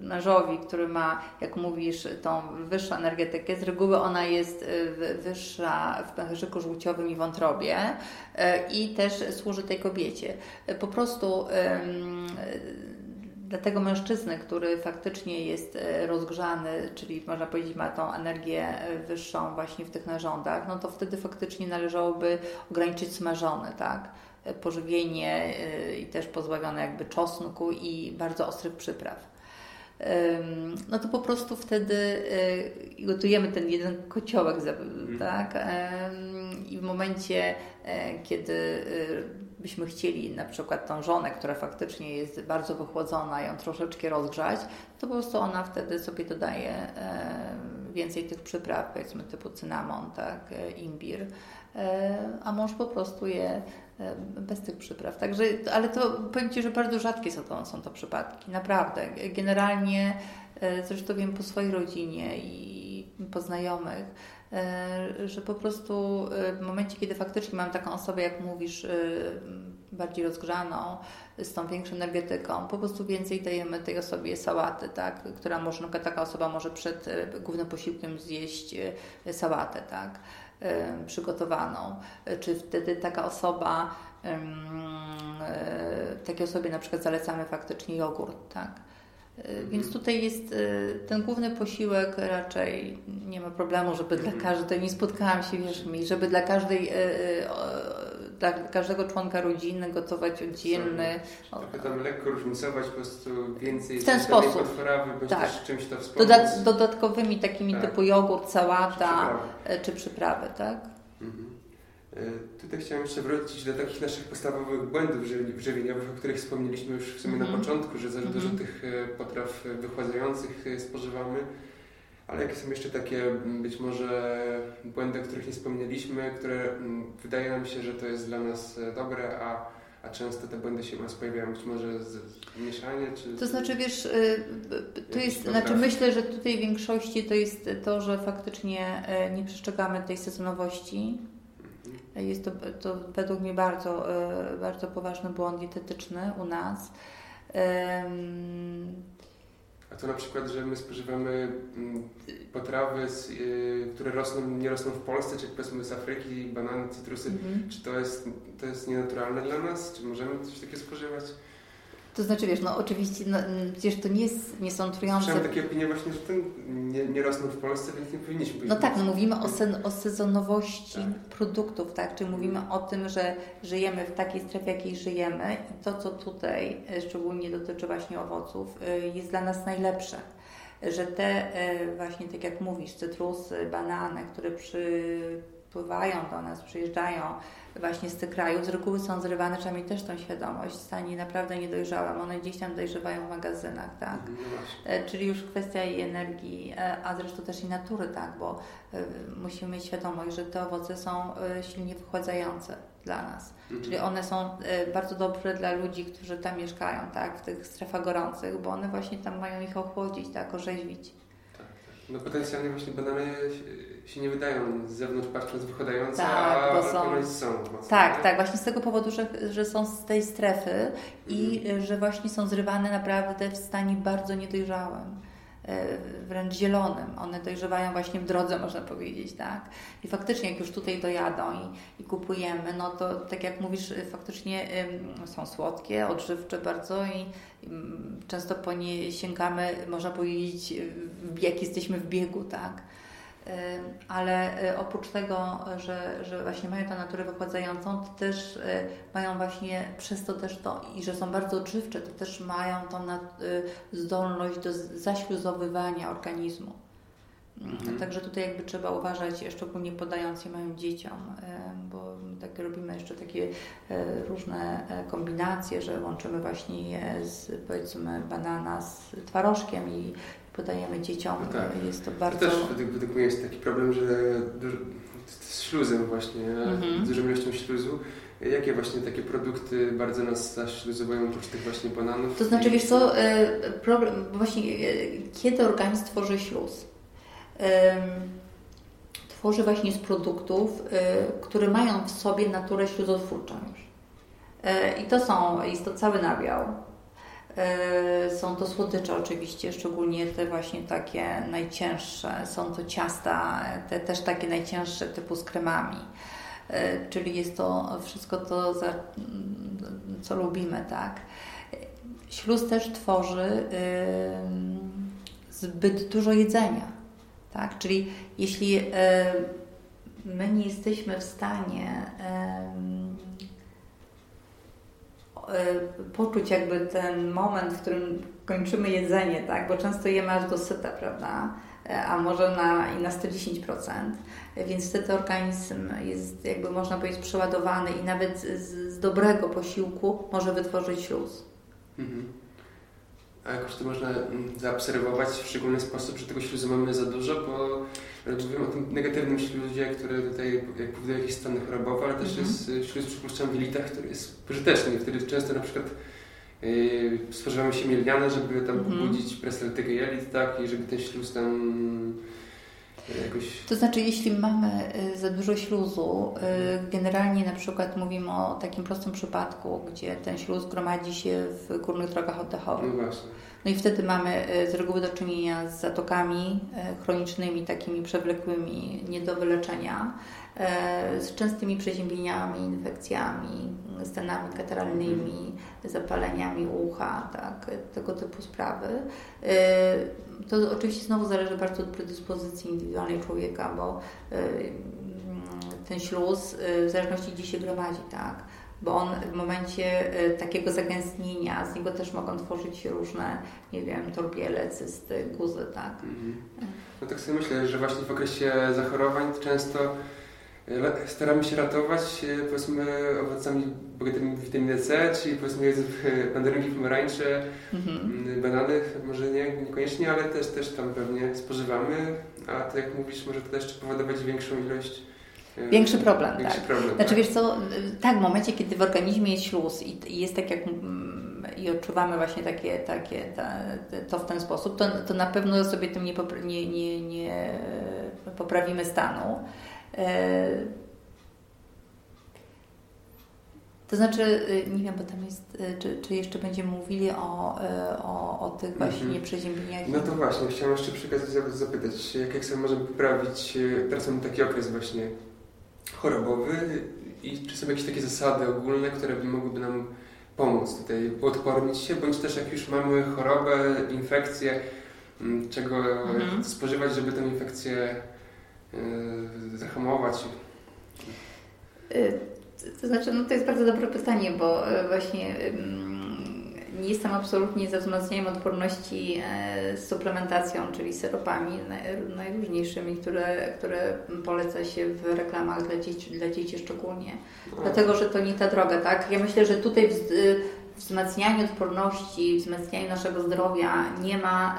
mężowi, który ma, jak mówisz, tą wyższą energetykę. Z reguły ona jest e, wyższa w pęcherzyku żółciowym i wątrobie i też służy tej kobiecie. Po prostu dla tego mężczyzny, który faktycznie jest rozgrzany, czyli można powiedzieć ma tą energię wyższą właśnie w tych narządach, no to wtedy faktycznie należałoby ograniczyć smażone, tak? Pożywienie y, i też pozbawione jakby czosnku i bardzo ostrych przypraw. No to po prostu wtedy y, gotujemy ten jeden kociołek, mhm. tak? I w momencie, e, kiedy y, byśmy chcieli na przykład tą żonę, która faktycznie jest bardzo wychłodzona, ją troszeczkę rozgrzać, to po prostu ona wtedy sobie dodaje więcej tych przypraw, powiedzmy typu cynamon, tak, imbir, a mąż po prostu je bez tych przypraw. Także, ale to powiem Ci, że bardzo rzadkie są to, są to przypadki, naprawdę. Generalnie, e, zresztą wiem po swojej rodzinie i po znajomych, e, że po prostu w momencie, kiedy faktycznie mam taką osobę, jak mówisz, bardziej rozgrzaną, z tą większą energetyką, po prostu więcej dajemy tej osobie sałaty, tak? która może, taka osoba może przed e, głównym posiłkiem zjeść e, sałatę, tak? Przygotowaną, czy wtedy taka osoba, takiej osobie na przykład zalecamy faktycznie jogurt, tak? Mhm. Więc tutaj jest ten główny posiłek raczej nie ma problemu, żeby dla mhm. każdej, nie spotkałam się, wierz mi, żeby dla każdej dla każdego członka rodziny gotować oddzielny. Trochę tam lekko różnicować, po prostu więcej w ten sposób. potworawy, bądź tak. też czymś to wspomóc. Dodat dodatkowymi takimi tak. typu jogurt, sałata czy przyprawy, czy przyprawy tak? Mhm. E, tutaj chciałem jeszcze wrócić do takich naszych podstawowych błędów żywieniowych, o których wspomnieliśmy już w sumie mm -hmm. na mhm. początku, że za dużo mm -hmm. tych e, potraw wychładzających e, spożywamy. Ale jakie są jeszcze takie mm, być może błędy, o których nie wspomnieliśmy, które mm, wydaje nam się, że to jest dla nas e, dobre, a, a często te błędy się u nas pojawiają, być może z, mieszanie, czy... To znaczy, wiesz, y, to jest, znaczy myślę, że tutaj w większości to jest to, że faktycznie e, nie przestrzegamy tej sezonowości. Mhm. Jest to, to według mnie bardzo, e, bardzo poważny błąd dietetyczny u nas. A to na przykład, że my spożywamy mm, potrawy, y, które rosną, nie rosną w Polsce, czy powiedzmy z Afryki, banany, cytrusy, -hmm. czy to jest, to jest nienaturalne dla nas? Czy możemy coś takiego spożywać? To znaczy, wiesz, no oczywiście, no, przecież to nie, jest, nie są trujące. Słyszałem takie opinie właśnie, że ten nie, nie rosną w Polsce, więc nie powinniśmy być. No tak, no mówimy o, sen, o sezonowości tak. produktów, tak? Czyli mówimy o tym, że żyjemy w takiej strefie, jakiej żyjemy i to, co tutaj e, szczególnie dotyczy właśnie owoców, e, jest dla nas najlepsze. Że te e, właśnie, tak jak mówisz, cytrusy, banany, które przypływają do nas, przyjeżdżają, właśnie z tych krajów z reguły są zrywane, trzeba mieć też tą świadomość, w stanie naprawdę niedojrzałym, one gdzieś tam dojrzewają w magazynach, tak? No Czyli już kwestia i energii, e, a zresztą też i natury, tak? Bo e, musimy mieć świadomość, że te owoce są silnie wychładzające dla nas. Mhm. Czyli one są bardzo dobre dla ludzi, którzy tam mieszkają, tak? W tych strefach gorących, bo one właśnie tam mają ich ochłodzić, tak? Orzeźwić. No potencjalnie właśnie banany się nie wydają z zewnątrz patrząc wychodające, tak, a są, są mocno, Tak, nie? tak, właśnie z tego powodu, że, że są z tej strefy i mhm. że właśnie są zrywane naprawdę w stanie bardzo niedojrzałym wręcz zielonym. One dojrzewają właśnie w drodze, można powiedzieć, tak? I faktycznie, jak już tutaj dojadą i, i kupujemy, no to tak jak mówisz, faktycznie są słodkie, odżywcze bardzo i, często po nie sięgamy, można powiedzieć, jak jesteśmy w biegu, tak? Ale e, oprócz tego, że, że właśnie mają tę naturę wychładzającą, to też e, mają właśnie przez to też to, i że są bardzo odżywcze, to też mają tą e, zdolność do zaśluzowywania organizmu. Mhm. Także tutaj jakby trzeba uważać, szczególnie podając je małym dzieciom, bo tak robimy jeszcze takie różne kombinacje, że łączymy właśnie je z powiedzmy banana z twarożkiem i podajemy dzieciom. No tak. Jest to bardzo... To też jest taki problem, że z śluzem właśnie, mhm. dużą ilością śluzu. Jakie właśnie takie produkty bardzo nas zaśluzowują oprócz tych właśnie bananów? To znaczy, wiesz co, e, problem, właśnie e, kiedy organizm tworzy śluz? Tworzy właśnie z produktów, e, które mają w sobie naturę śluzotwórczą już. I to są, jest to cały nabiał, są to słodycze oczywiście, szczególnie te właśnie takie najcięższe. Są to ciasta, te też takie najcięższe typu z kremami. E, czyli jest to wszystko to, co lubimy, tak. Śluz też tworzy zbyt dużo jedzenia, tak. Czyli jeśli e, my nie jesteśmy w stanie E, poczuć jakby ten moment, w którym kończymy jedzenie, tak? Bo często jemy aż do syta, prawda? E, a może na, i na 110%. Więc wtedy organizm jest, jakby można powiedzieć, przeładowany i nawet z, z dobrego posiłku może wytworzyć śluz. Mhm. A jakoś to można mm, zaobserwować w szczególny sposób, że tego śluzu mamy za dużo, bo mówimy o tym negatywnym śluzie, który tutaj powoduje jakieś stany chorobowe, ale też mm -hmm. jest śluz przypuszczam w jelitach, który jest pożyteczny. Wtedy często na przykład yy, spożywamy się mielniane, żeby tam mm -hmm. pobudzić presletykę jelit, tak, i żeby ten śluz tam Jakoś... To znaczy, jeśli mamy y, za dużo śluzu, y, generalnie na przykład mówimy o takim prostym przypadku, gdzie ten śluz gromadzi się w górnych drogach oddechowych. No. No i wtedy mamy y, z reguły do czynienia z zatokami chronicznymi, takimi przewlekłymi, nie do wyleczenia, z częstymi przeziębieniami, infekcjami, stanami kataralnymi, zapaleniami ucha, tak, tego typu sprawy. To oczywiście znowu zależy bardzo od predyspozycji indywidualnej człowieka, bo y, ten śluz y, w zależności gdzie się gromadzi, tak? Bo on w momencie y, takiego zagęstnienia, z niego też mogą tworzyć się różne, nie wiem, torbiele, cysty, guzy, tak? Mhm. No tak sobie myślę, że właśnie w okresie zachorowań często staramy się ratować powiedzmy owocami bogatymi w witaminę C, czyli powiedzmy mandarynki, pomarańcze, mhm. Banany, może nie, niekoniecznie, ale też, też tam pewnie spożywamy, a to jak mówisz, może to też powodować większą ilość Większy problem, większy tak. Problem, znaczy tak. wiesz co, tak, w momencie, kiedy w organizmie jest śluz i, jest tak jak i odczuwamy właśnie takie, takie ta, to w ten sposób, to, to na pewno sobie tym nie, nie, nie, nie poprawimy stanu. E, to znaczy, y, nie wiem, bo tam jest, y, czy, czy jeszcze będziemy mówili o, y, o, o tych właśnie mm -hmm. przeziębieniach. No to właśnie, chciałem jeszcze przy okazji zapytać, jak, jak sobie możemy poprawić, teraz mamy taki okres właśnie chorobowy i czy są jakieś takie zasady ogólne, które by mogłyby nam pomóc tutaj uodpornić się, bądź też jak już mamy chorobę, infekcję, mm, czego -hmm. spożywać, żeby tę infekcję zahamować? To znaczy, no to jest bardzo dobre pytanie, bo e, właśnie nie jestem absolutnie za wzmacnianiem odporności e, z suplementacją, czyli syropami najróżniejszymi, które, które poleca się w reklamach dla dzieci, dla dzieci szczególnie. No. Dlatego, że to nie ta droga, tak? Ja myślę, że tutaj w wzmacnianiu odporności, wzmacnianiu naszego zdrowia nie ma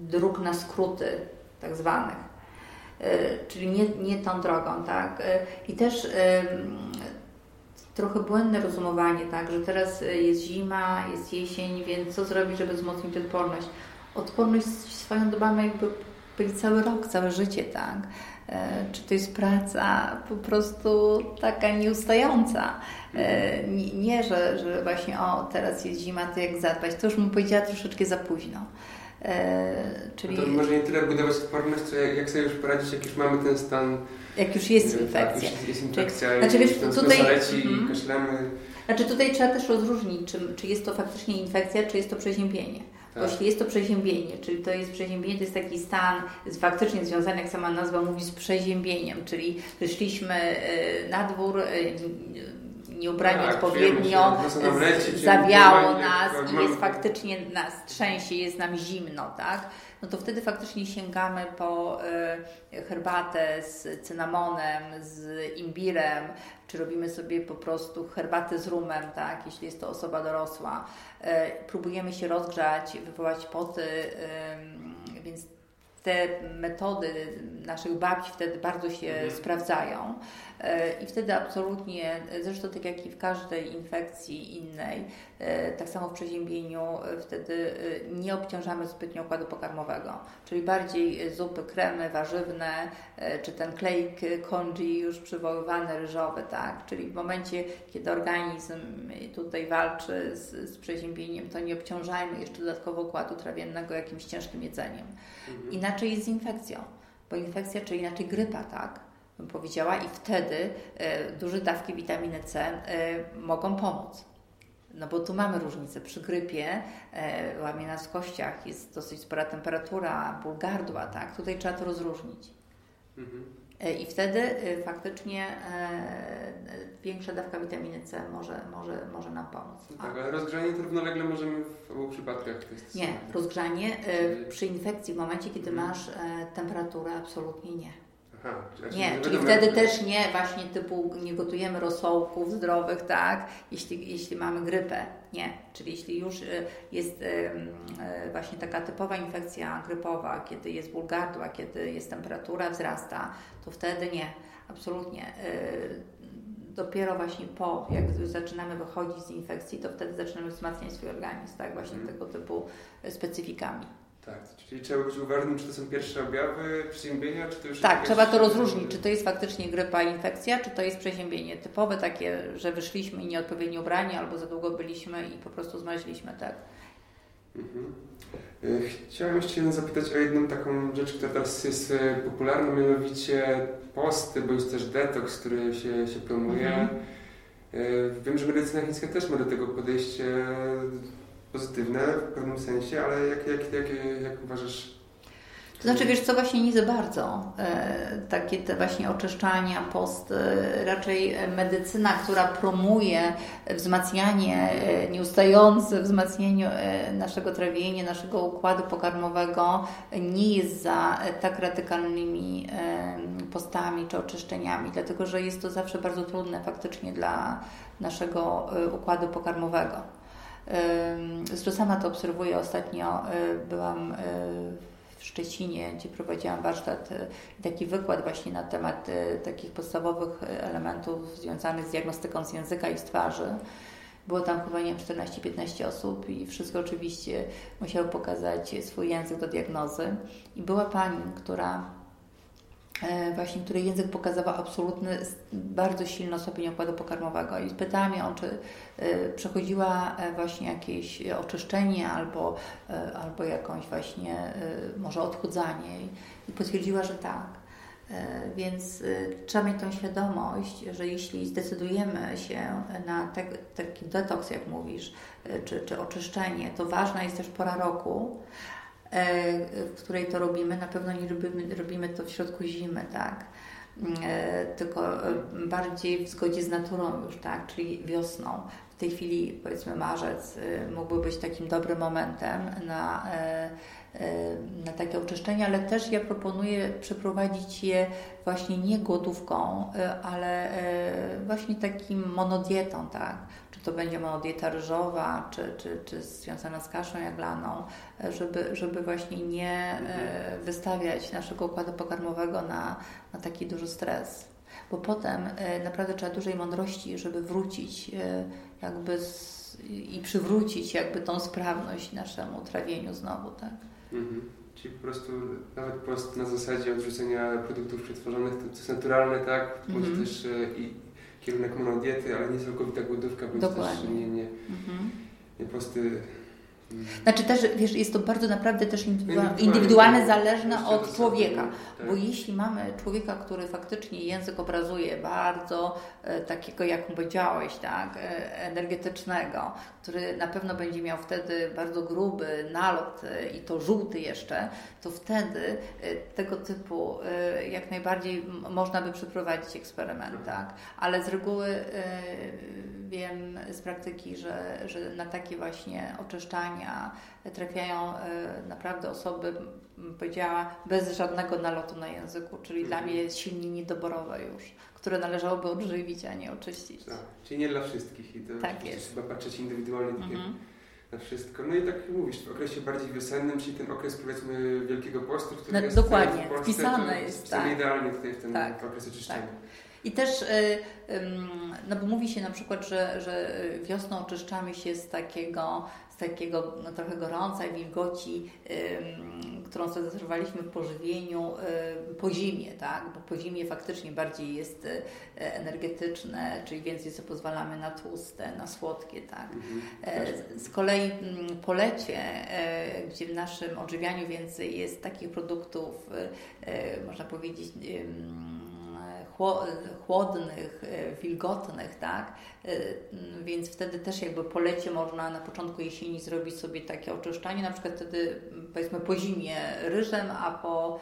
dróg na skróty tak zwanych. Czyli nie, nie tą drogą, tak? I też trochę błędne rozumowanie, tak, że teraz e, jest zima, jest jesień, więc co zrobić, żeby wzmocnić odporność? Odporność swoją dbamy jakby byli cały rok, całe życie, tak? E, czy to jest praca po prostu taka nieustająca? E, nie, że, że właśnie o, teraz jest zima, to jak zadbać? To już bym powiedziała troszeczkę za późno. Czyli... to może nie tyle budować odporność, co jak, jak sobie już poradzić, jak już mamy ten stan jak już jest infekcja. Tak, już jest infekcja Czyli, znaczy, wiesz, tutaj, zaleci mm, kaszlemy. Znaczy tutaj trzeba też rozróżnić, czy, czy jest to faktycznie infekcja, czy jest to przeziębienie. Tak. Bo jeśli jest to przeziębienie, czyli to jest przeziębienie, to jest taki stan faktycznie związany, jak sama nazwa mówi, z przeziębieniem, czyli wyszliśmy e, na dwór, e, nie ubrani tak, odpowiednio, leci, zawiało nas i jest faktycznie nas trzęsie, jest nam zimno, tak? no to wtedy faktycznie sięgamy po y, herbatę z cynamonem, z imbirem, czy robimy sobie po prostu herbatę z rumem, tak, jeśli jest to osoba dorosła. Y, próbujemy się rozgrzać, wywołać poty, więc te metody naszych babci wtedy bardzo się mhm. sprawdzają. E, I wtedy absolutnie, zresztą tak jak i w każdej infekcji innej, e, tak samo w przeziębieniu, e, wtedy nie obciążamy zbytnio układu pokarmowego, czyli bardziej zupy, kremy warzywne, czy ten klejk congee już przywoływany ryżowy, tak? Czyli w momencie, kiedy organizm tutaj walczy z, z przeziębieniem, to nie obciążajmy jeszcze dodatkowo układu trawiennego jakimś ciężkim jedzeniem. Mhm. Inaczej jest z infekcją, bo infekcja, czy inaczej grypa, tak? Bym powiedziała, i wtedy e, duże dawki witaminy C e, mogą pomóc. No bo tu mamy różnicę. Przy grypie e, łamie nas w kościach, jest dosyć spora temperatura, ból gardła, tak? Tutaj trzeba to rozróżnić. Mhm. I wtedy faktycznie większa dawka witaminy C może, może, może nam pomóc. No tak, ale rozgrzanie to równolegle możemy w obu przypadkach Nie, rozgrzanie przy infekcji w momencie, kiedy mhm. masz temperaturę absolutnie nie. Aha, nie, czyli wtedy też nie właśnie typu nie gotujemy rosołków zdrowych, tak, jeśli, jeśli mamy grypę. Nie, czyli jeśli już y, jest y, y, właśnie taka typowa infekcja grypowa, kiedy jest ból gardła, kiedy jest temperatura wzrasta, to wtedy nie, absolutnie. Dopiero właśnie po, jak zaczynamy wychodzić z infekcji, to wtedy zaczynamy wzmacniać swój organizm, tak, właśnie mm. tego typu specyfikami. Tak, czyli trzeba być uważnym, czy to są pierwsze objawy przeziębienia, czy to już Tak, trzeba to rozróżnić, czy to jest faktycznie grypa, infekcja, czy to jest przeziębienie typowe, takie, że wyszliśmy i nieodpowiednio ubrani, albo za długo byliśmy i po prostu zmaźliśmy, tak. Mhm. E, chciałem jeszcze zapytać o jedną taką rzecz, która teraz jest e, popularna, mianowicie posty, bądź też detoks, który się, się promuje. Mhm. E, wiem, że medycyna chińska też ma do tego podejście pozytywne w pewnym sensie, ale jak, jak, jak, jak uważasz, to znaczy, wiesz co, właśnie nie za bardzo. E, takie te właśnie oczyszczania, post, e, raczej medycyna, która promuje wzmacnianie, e, nieustające wzmacnianie naszego trawienia, naszego układu pokarmowego, nie jest za tak radykalnymi postami czy oczyszczeniami, dlatego że jest to zawsze bardzo trudne faktycznie dla naszego układu pokarmowego. Zresztą sama to obserwuję ostatnio. Byłam w Szczecinie, gdzie prowadziłam warsztat i taki wykład właśnie na temat takich podstawowych elementów związanych z diagnostyką z języka i z twarzy. Było tam chyba, nie wiem, 14-15 osób i wszystko oczywiście musiały pokazać swój język do diagnozy. I była pani, która E, właśnie, której język pokazywał absolutny, bardzo silny stopień układu pokarmowego i pytałam ją, czy e, przechodziła e, właśnie jakieś oczyszczenie albo, albo jakąś właśnie może odchudzanie i potwierdziła, że tak. Więc trzeba mieć tą świadomość, że jeśli zdecydujemy się na te, taki detoks, jak mówisz, czy, czy oczyszczenie, to ważna jest też pora roku, E, w której to robimy. Na pewno nie robimy, robimy to w środku zimy, tak? E, tylko e, bardziej w zgodzie z naturą już, tak? Czyli wiosną. W tej chwili, powiedzmy, marzec mógłby być takim dobrym momentem na, na takie oczyszczenie, ale też ja proponuję przeprowadzić je właśnie nie głodówką, ale właśnie takim monodietą, tak? To będzie dieta ryżowa, czy, czy, czy związana z kaszą jaglaną, żeby, żeby właśnie nie e, wystawiać naszego układu pokarmowego na, na taki duży stres. Bo potem e, naprawdę trzeba dużej mądrości, żeby wrócić e, jakby z, i przywrócić jakby tą sprawność naszemu trawieniu znowu, tak? Mhm. Czyli po prostu nawet post na zasadzie odrzucenia produktów przetworzonych to, jest naturalne, tak? Może mhm. też i kierunek monodiety, ale nie całkowita głodówka, bo Dokładnie. też nie, nie, mhm. nie posty znaczy też, wiesz, jest to bardzo naprawdę też indywidualne, indywidualne zależne od człowieka, tak. bo jeśli mamy człowieka, który faktycznie język obrazuje bardzo e, takiego, jak powiedziałeś, tak, e, energetycznego, który na pewno będzie miał wtedy bardzo gruby nalot e, i to żółty jeszcze, to wtedy e, tego typu e, jak najbardziej można by przeprowadzić eksperyment, mhm. tak, ale z reguły e, wiem z praktyki, że, że na takie właśnie trafiają e, naprawdę osoby, powiedziała, bez żadnego nalotu na języku, czyli dla mhm. mnie silnie niedoborowe już, które należałoby odżywić, a nie oczyścić. Tak, czyli nie dla wszystkich i to tak jest. trzeba patrzeć indywidualnie mhm. na wszystko. No i tak jak mówisz, w okresie bardziej wiosennym, czyli ten okres powiedzmy Wielkiego Postu, który no, jest dokładnie, w Polsce, wpisane jest, tak. idealnie tutaj w ten tak, okres oczyszczenia. Tak. I też, y, no bo mówi się na przykład, że, że wiosną oczyszczamy się z takiego, takiego no, trochę gorąca wilgoci, którą zadecydowaliśmy w pożywieniu po zimie, tak? Bo po zimie faktycznie bardziej jest y, energetyczne, czyli więcej sobie pozwalamy na tłuste, na słodkie, tak? Mhm. E, z kolei mm, po lecie, e, gdzie w naszym odżywianiu więcej jest takich produktów, można powiedzieć, chłodnych, e, wilgotnych, tak? E, więc wtedy też jakby po lecie można na początku jesieni zrobić sobie takie oczyszczanie, na przykład wtedy powiedzmy po zimie ryżem, a po,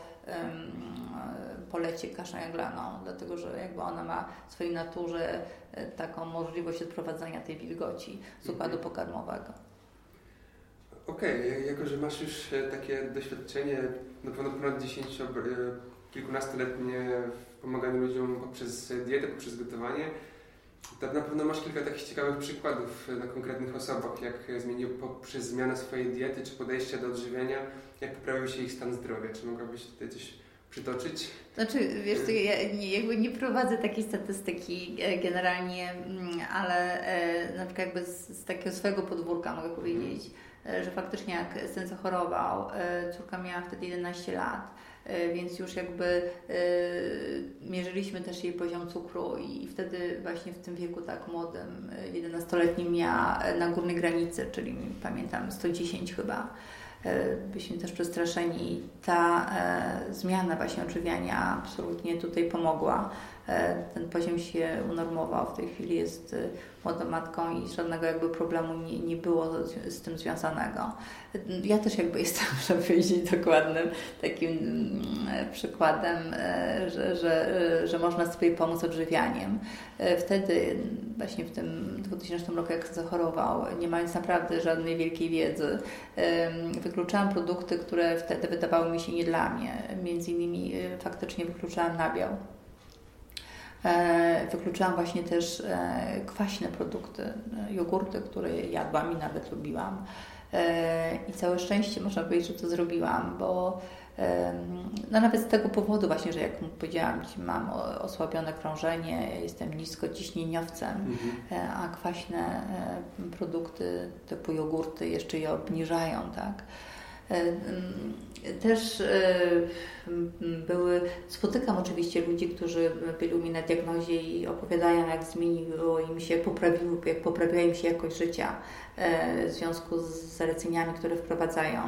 po lecie kaszą jaglaną, dlatego że jakby ona ma w swojej naturze e, taką możliwość odprowadzania tej wilgoci z układu mhm. pokarmowego. Okej, okay. jako że masz już takie doświadczenie, na pewno ponad 10, kilkunastoletnie pomaganiu ludziom poprzez dietę, poprzez gotowanie. To na pewno masz kilka takich ciekawych przykładów na konkretnych osobach, jak zmienił poprzez zmianę swojej diety czy podejścia do odżywiania, jak poprawił się ich stan zdrowia. Czy mogłabyś tutaj coś przytoczyć? Znaczy, wiesz, to ja nie, jakby nie prowadzę takiej statystyki e, generalnie, mm, ale e, na przykład jakby z, z takiego swojego podwórka mogę powiedzieć, e, że faktycznie jak syn zachorował, córka miała wtedy 11 lat, więc już jakby mierzyliśmy też jej poziom cukru i wtedy właśnie w tym wieku tak młodym, 11-letnim miała na górnej granicy, czyli pamiętam 110 chyba. E, byliśmy też przestraszeni. Ta e, zmiana właśnie odżywiania absolutnie tutaj pomogła. E, ten poziom się unormował. W tej chwili jest młodą matką i żadnego jakby problemu nie, nie było z, tym związanego. Ja też jakby (laughs) jestem, żeby powiedzieć, dokładnym takim mm, przykładem, że, że, że można sobie pomóc odżywianiem. Wtedy, właśnie w tym 2000 roku, jak zachorował, nie mając naprawdę żadnej wielkiej wiedzy, wykluczałam produkty, które wtedy wydawały mi się nie dla mnie. Między innymi faktycznie wykluczałam nabiał E, wykluczałam właśnie też e, kwaśne produkty, e, jogurty, które jadłam i nawet lubiłam. I całe szczęście można powiedzieć, że to zrobiłam, bo no nawet z tego powodu właśnie, że jak powiedziałam mam osłabione krążenie, jestem niskociśnieniowcem, mhm. a kwaśne produkty typu jogurty jeszcze je obniżają, tak. Też były, spotykam oczywiście ludzi, którzy byli u mnie na diagnozie i opowiadają, jak zmieniło im się, poprawiło, jak poprawiła im się jakość życia e, w związku z zaleceniami, które wprowadzają.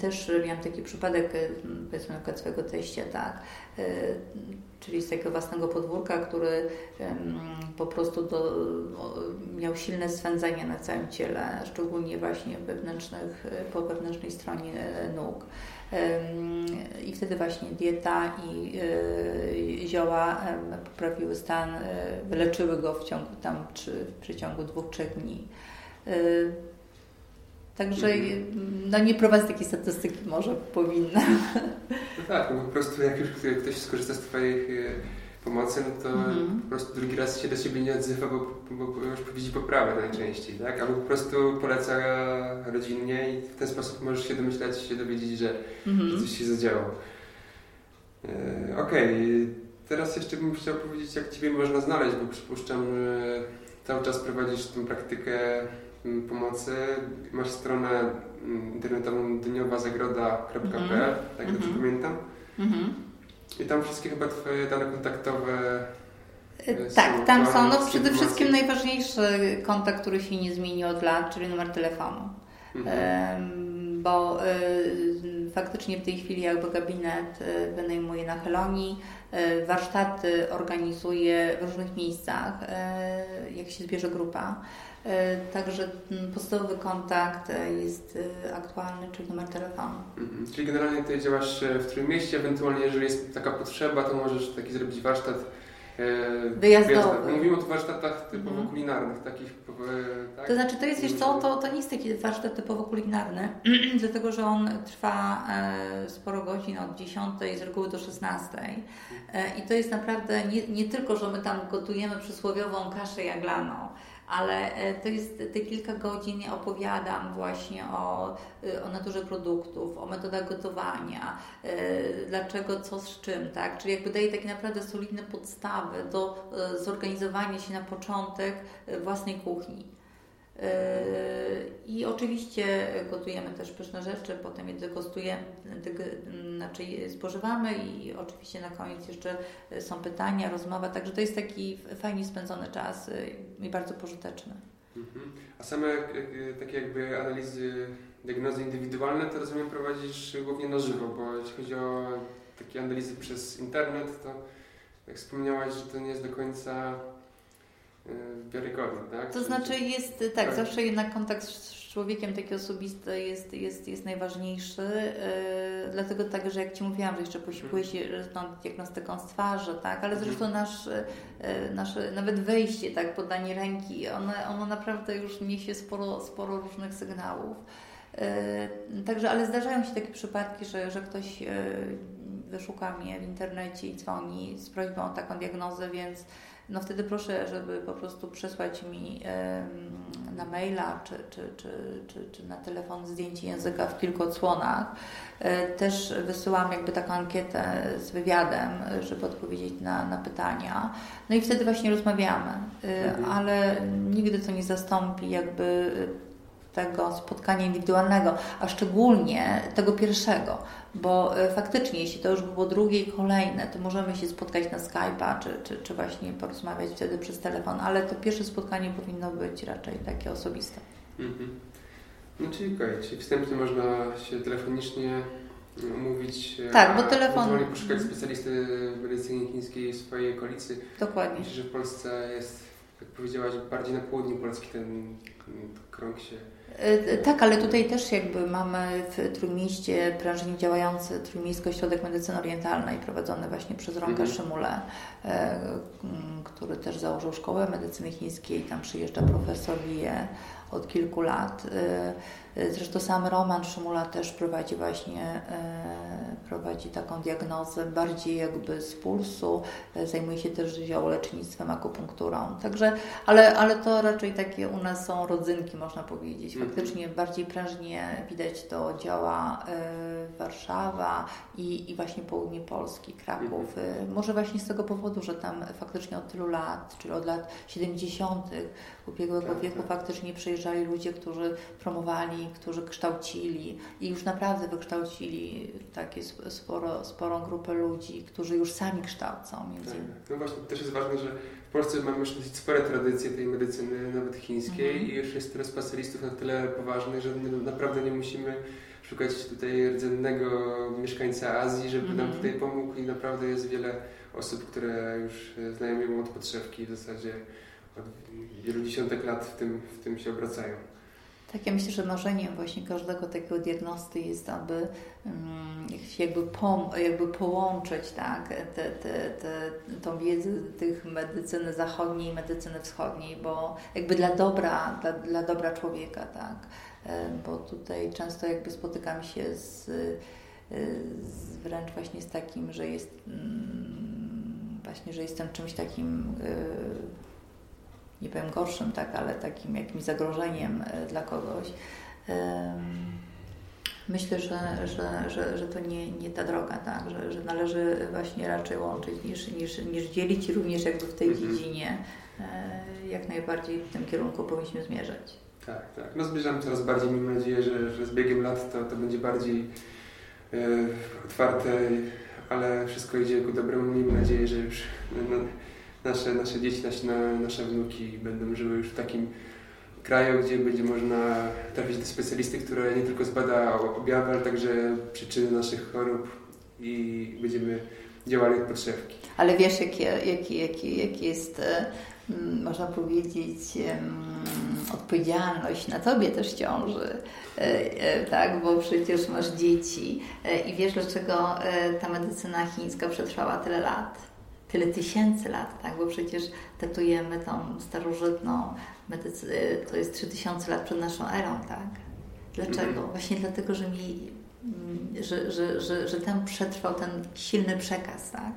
Też miałam taki przypadek, powiedzmy na przykład swojego teścia, tak, e, czyli z takiego własnego podwórka, który po prostu do, miał silne swędzenie na całym ciele, szczególnie właśnie wewnętrznych, po wewnętrznej stronie nóg. I wtedy właśnie dieta i e, zioła poprawiły stan, e, wyleczyły go w ciągu tam, czy w przeciągu dwóch, trzech dni. E, także mhm. no nie prowadzę takiej statystyki, może powinna. No tak, no po prostu jak już ktoś skorzysta z Twoich pomocy, no to mhm. po prostu drugi raz się do Ciebie nie odzywa, bo, bo, bo już widzi poprawę najczęściej, tak? Albo po prostu poleca rodzinnie i w ten sposób możesz się domyślać, się dowiedzieć, że, mhm. że coś się zadziało. E, Okej, okay. teraz jeszcze bym chciał powiedzieć, jak Ciebie można znaleźć, bo przypuszczam, że cały czas prowadzisz tę praktykę mm, pomocy. Masz stronę internetową dniowazagroda.pl, mhm. tak dobrze mhm. pamiętam? Mhm. I tam wszystkie chyba Twoje dane kontaktowe e, tak, tam są. No przede wszystkim najważniejszy kontakt, który się nie zmieni od lat, czyli numer telefonu. Mhm. Bo y, faktycznie w tej chwili jakby gabinet y, wynajmuje na Helonii, y, warsztaty organizuje w różnych miejscach, jak się zbierze grupa. E, także podstawowy kontakt e, jest e, aktualny, czyli numer telefonu. Mhm. Czyli generalnie tutaj działasz w Trójmieście, ewentualnie jeżeli jest taka potrzeba, to możesz taki zrobić warsztat wyjazdowy. Mówimy o warsztatach typowo mhm. kulinarnych, takich. Tak? To znaczy, to jest, wiesz co, to, to nie jest taki warsztat typowo kulinarny, (clears throat) dlatego że on trwa sporo godzin od 10 z reguły do 16. I to jest naprawdę nie, nie tylko, że my tam gotujemy przysłowiową kaszę jaglaną, ale e, to jest te kilka godzin opowiadam właśnie o, e, o naturze produktów, o metodach gotowania, e, dlaczego, co z czym, tak? Czyli jakby daję takie naprawdę solidne podstawy do zorganizowania się na początek własnej kuchni. I oczywiście gotujemy też pyszne rzeczy, potem je degustujemy, znaczy spożywamy i oczywiście na koniec jeszcze są pytania, rozmowa, także to jest taki fajnie spędzony czas i bardzo pożyteczny. Mhm. A same takie jakby analizy, diagnozy indywidualne to rozumiem prowadzisz głównie na żywo, bo jeśli chodzi o takie analizy przez internet, to jak wspomniałaś, że to nie jest do końca wiarygodny, tak? To znaczy jest, tak, tak, zawsze jednak kontakt z człowiekiem taki osobisty jest, jest, jest najważniejszy, yy, dlatego tak, że jak Ci mówiłam, że jeszcze posiłkuje się tą diagnostyką z twarzy, tak, ale zresztą mhm. nasz, yy, nasze nawet wejście, tak, podanie ręki, ono, ono naprawdę już niesie sporo, sporo różnych sygnałów. Yy, także, ale zdarzają się takie przypadki, że, że ktoś wyszuka mnie w internecie i dzwoni z prośbą o taką diagnozę, więc no wtedy proszę, żeby po prostu przesłać mi na maila czy, czy, czy, czy, czy na telefon zdjęcie języka w kilku odsłonach. Też wysyłam jakby taką ankietę z wywiadem, żeby odpowiedzieć na, na pytania. No i wtedy właśnie rozmawiamy, mhm. ale nigdy to nie zastąpi jakby tego spotkania indywidualnego, a szczególnie tego pierwszego, bo e, faktycznie, jeśli to już było drugie i kolejne, to możemy się spotkać na Skype'a, czy, czy, czy właśnie porozmawiać wtedy przez telefon, ale to pierwsze spotkanie powinno być raczej takie osobiste. Mhm. No czyli okej, czyli wstępnie można się telefonicznie umówić, e, tak, bo telefon... ewentualnie poszukać specjalisty w medycynie chińskiej w swojej okolicy. Dokładnie. Myślę, że w Polsce jest, jak powiedziałaś, bardziej na południu Polski ten, krąg się tak, ale tutaj też jakby mamy w Trójmieście prężnie działający Trójmiejski Ośrodek Medycyny Orientalnej prowadzony właśnie przez Ronka mhm. Szymule, e, który też założył Szkołę Medycyny Chińskiej. Tam przyjeżdża profesor Lie od kilku lat. E, zresztą sam Roman Szymula też prowadzi właśnie prowadzi taką diagnozę bardziej jakby z pulsu, zajmuje się też ziołolecznictwem, akupunkturą. Także, ale, ale to raczej takie u nas są rodzynki, można powiedzieć. Mhm. Faktycznie bardziej prężnie widać to działa Warszawa i, i właśnie południe Polski, Kraków. Mhm. Może właśnie z tego powodu, że tam faktycznie od tylu lat, czyli od lat 70. ubiegłego tak, wieku tak. faktycznie przyjeżdżali ludzie, którzy promowali, którzy kształcili i już naprawdę wykształcili takie sporo, sporą grupę ludzi, którzy już sami kształcą. Między tak. No właśnie, też jest ważne, że w Polsce mamy już dosyć spore tradycje tej medycyny, nawet chińskiej mhm. i już jest tyle specjalistów na tyle poważnych, że naprawdę nie musimy szukać tutaj rdzennego mieszkańca Azji, żeby nam mhm. tutaj pomógł i naprawdę jest wiele osób, które już znają ją od podszewki w zasadzie od wielu dziesiątek lat w tym, w tym się obracają. Tak, ja myślę, że marzeniem właśnie każdego takiego diagnosty jest, aby um, jakby, pom, jakby połączyć tak, te, te, te, tą wiedzę tych medycyny zachodniej i medycyny wschodniej, bo jakby dla dobra, dla, dla dobra człowieka, tak, e, bo tutaj często jakby spotykam się z, e, z wręcz właśnie z takim, że jest mm, właśnie, że jestem czymś takim e, nie powiem gorszym, tak, ale takim jakimś zagrożeniem e, dla kogoś. Myślę, że, że, że, że to nie, nie ta droga, tak, że, że należy właśnie raczej łączyć niż, niż, niż dzielić również jakby w tej mhm. dziedzinie e, jak najbardziej w tym kierunku powinniśmy zmierzać. Tak, tak. No zbliżamy coraz bardziej, mam nadzieję, że, że z biegiem lat to, to będzie bardziej e, otwarte, ale wszystko idzie ku dobremu. Miejmy nadzieję, że już nasze, nasze dzieci, nasze, nasze wnuki będą żyły już w takim kraju, gdzie będzie można trafić do specjalisty, który nie tylko zbada objawy, ale także przyczyny naszych chorób i będziemy działali od podszewki. Ale wiesz, jaki jak, jak, jak jest, e, można powiedzieć, odpowiedzialność na Tobie też ciąży, e, e, tak, bo przecież masz dzieci i wiesz, dlaczego ta medycyna chińska przetrwała tyle lat tyle tysięcy lat, tak? bo przecież datujemy tą starożytną medycynę, to jest 3000 lat przed naszą erą, tak? Dlaczego? Mhm. Właśnie dlatego, że, mi, mm, że, że, że, że tam przetrwał ten silny przekaz, tak?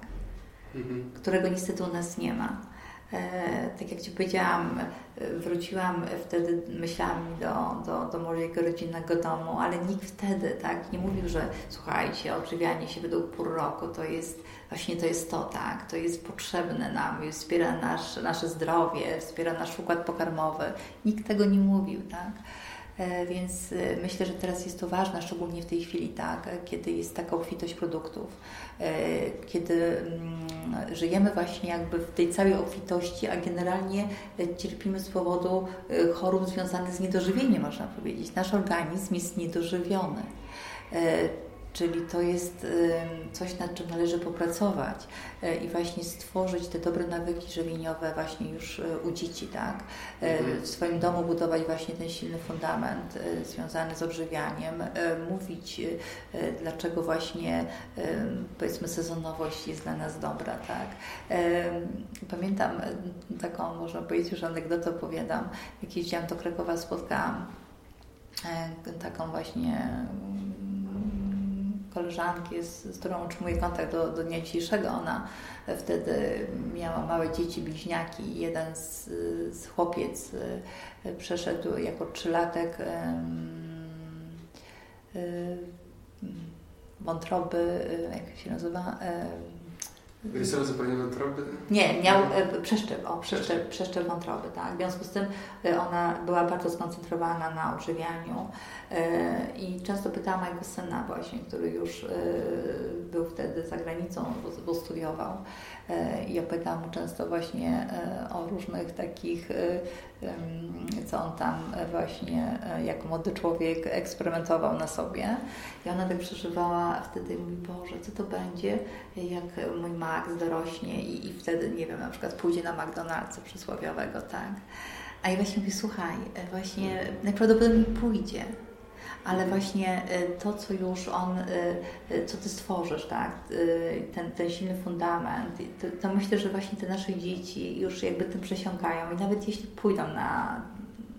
Mhm. którego niestety u nas nie ma. E, tak jak Ci powiedziałam, wróciłam wtedy myślami do, do, do mojego rodzinnego domu, ale nikt wtedy tak nie mówił, że słuchajcie, odżywianie się według pół roku to jest właśnie to jest to, tak, to jest potrzebne nam, wspiera nasz, nasze zdrowie, wspiera nasz układ pokarmowy. Nikt tego nie mówił, tak. E, więc e, myślę, że teraz jest to ważne, szczególnie w tej chwili, tak, kiedy jest taka obfitość produktów, kiedy mm, żyjemy właśnie jakby w tej całej obfitości, a generalnie cierpimy z powodu chorób związanych z niedożywieniem, można powiedzieć. Nasz organizm jest niedożywiony Czyli to jest coś, nad czym należy popracować e, i właśnie stworzyć te dobre nawyki żywieniowe właśnie już e, u dzieci, tak? E, mhm. W swoim domu budować właśnie ten silny fundament związany z odżywianiem, mówić, dlaczego właśnie powiedzmy sezonowość jest dla nas dobra, tak? Pamiętam taką, można powiedzieć, już anegdotę opowiadam, jak jeździłam do Krakowa, spotkałam taką właśnie koleżanki, z, z którą utrzymuję kontakt do, do dnia dzisiejszego. Ona wtedy miała małe dzieci, bliźniaki. Jeden z, z chłopiec przeszedł jako trzylatek wątroby, jak się nazywa, Wyrysował zapalenie wątroby? Nie, miał e, przeszczep, o, przeszczep, przeszczep wątroby, tak. W związku z tym e, ona była bardzo skoncentrowana na odżywianiu e, i często pytałam mojego syna właśnie, który już był wtedy za granicą, bo, studiował i ja pytałam mu często właśnie o różnych takich, co on tam właśnie jako młody człowiek eksperymentował na sobie i ona tak przeżywała wtedy mówi, Boże, co to będzie, jak mój Max dorośnie i, i wtedy, nie wiem, na przykład pójdzie na McDonald'sa przysłowiowego, tak? A ja właśnie mówię, słuchaj, właśnie najprawdopodobniej pójdzie, ale właśnie e, to, co już on, e, e, co ty stworzysz, tak, ten, ten silny fundament, to, to, myślę, że właśnie te nasze dzieci już jakby tym przesiąkają i nawet jeśli pójdą na,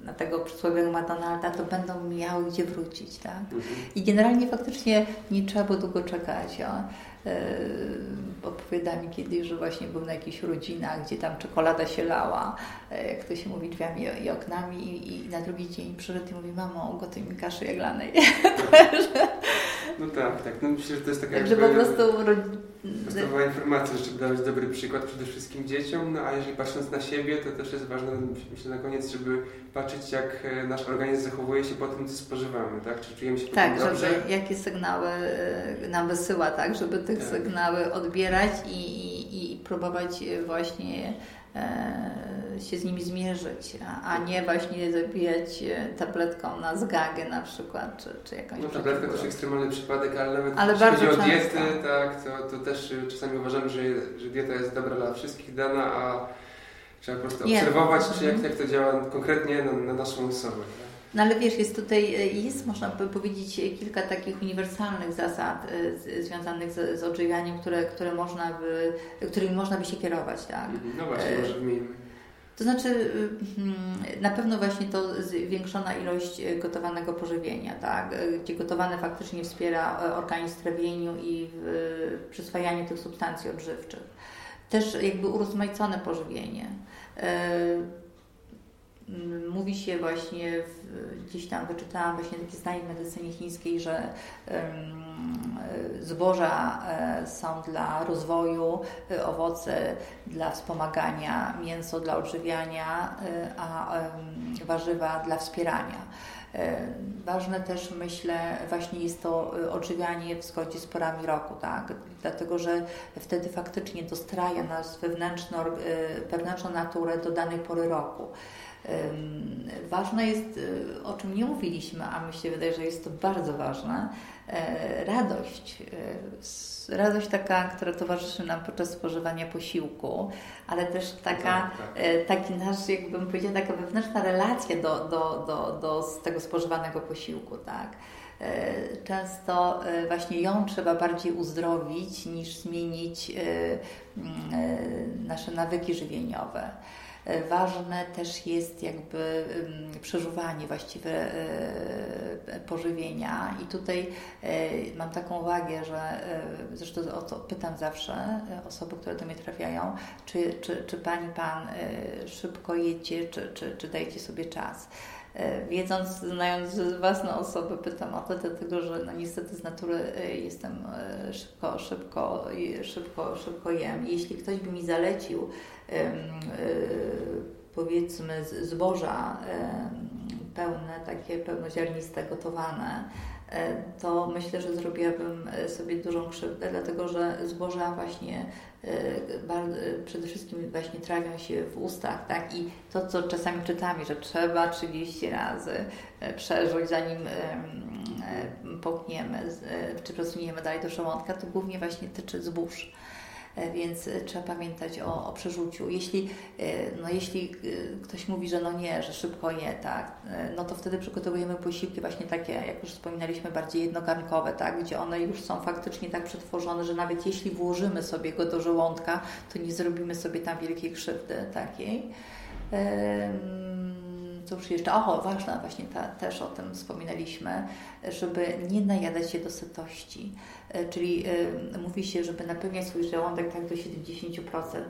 na tego przysłowiowego McDonalda, to będą miały gdzie wrócić, tak? Mhm. I generalnie faktycznie nie trzeba było długo czekać. Yy, opowiada mi kiedyś, że właśnie był na jakichś rodzinach, gdzie tam czekolada się lała, jak to się mówi, drzwiami i oknami i, i na drugi dzień przyszedł i mówi, mamo, ugotuj mi kaszy jaglanej. (laughs) no tak, tak. No myślę, że to jest taka Także po prostu... Podstawowa informacja, że trzeba dawać dobry przykład przede wszystkim dzieciom, no a jeżeli patrząc na siebie, to też jest ważne, myślę na koniec, żeby patrzeć jak e, nasz organizm zachowuje się po tym, co spożywamy, tak? Czy czujemy się tak, dobrze? Tak, żeby jakie sygnały e, nam wysyła, tak? Żeby tych tak. sygnały odbierać i, i, i próbować właśnie e, się z nimi zmierzyć, a, a, nie właśnie zabijać tabletką na zgagę na przykład, czy, czy jakąś No tabletka to też ekstremalny przypadek, ale nawet ale jeśli chodzi o diety, tak, to, to też czasami uważamy, że, że dieta jest dobra dla wszystkich dana, a Trzeba po prostu obserwować, czy jak, jak to działa konkretnie na, na naszą osobę. No ale wiesz, jest tutaj, e, jest można by powiedzieć kilka takich uniwersalnych zasad e, związanych z, z odżywianiem, które, które można by, którymi można by się kierować, tak? Mhm. No właśnie, może wymienimy. To znaczy, mm, na pewno właśnie to zwiększona ilość gotowanego pożywienia, tak? gdzie gotowane faktycznie wspiera organizm w trawieniu i w przyswajaniu tych substancji odżywczych. Też jakby urozmaicone pożywienie. E, mówi się właśnie, gdzieś tam wyczytałam właśnie takie zdanie w medycynie chińskiej, że zboża e, są dla rozwoju, e, owoce dla wspomagania, mięso dla odżywiania, a warzywa dla wspierania. E, ważne też myślę właśnie jest to e, odżywianie w zgodzie z porami roku, tak? dlatego że wtedy faktycznie dostraja nas wewnętrzną, e, wewnętrzną naturę do danej pory roku. Ważne jest, o czym nie mówiliśmy, a mi się wydaje, że jest to bardzo ważne, radość radość taka, która towarzyszy nam podczas spożywania posiłku, ale też taka, tak, tak. E, taki nasz, jakbym powiedziała, taka wewnętrzna relacja do, do, do, do tego spożywanego posiłku, tak. E, często e, właśnie ją trzeba bardziej uzdrowić niż zmienić nasze nawyki żywieniowe. E, ważne też jest jakby przeżuwanie właściwe e, pożywienia i tutaj e, mam taką uwagę, że zresztą o to pytam zawsze osoby, które do mnie trafiają, czy, czy, czy Pani, Pan szybko jecie, czy, czy, czy dajecie sobie czas. Wiedząc, znając własną osobę, pytam o to, dlatego że no niestety z natury jestem szybko, szybko, szybko, szybko jem. Jeśli ktoś by mi zalecił E, powiedzmy zboża pełne, takie pełnoziarniste, gotowane, e, to myślę, że zrobiłabym e, sobie dużą krzywdę, dlatego że zboża właśnie bardzo, przede wszystkim właśnie trawią się w ustach, tak? I to, co czasami czytamy, że trzeba 30 razy przeżyć, zanim połkniemy, czy przesuniemy dalej do żołądka, to głównie właśnie tyczy zbóż. E, więc e, trzeba pamiętać o, o przeżuciu. Jeśli, e, no jeśli ktoś mówi, że no nie, że szybko je, tak, no to wtedy przygotowujemy posiłki właśnie takie, jak już wspominaliśmy, bardziej jednogarnkowe, tak, gdzie one już są faktycznie tak przetworzone, że nawet jeśli włożymy sobie go do żołądka, to nie zrobimy sobie tam wielkiej krzywdy takiej cóż jeszcze, o ważna właśnie ta, też o tym wspominaliśmy, żeby nie najadać się do sytości. E, czyli y, mówi się, żeby napełniać swój żołądek tak do 70%,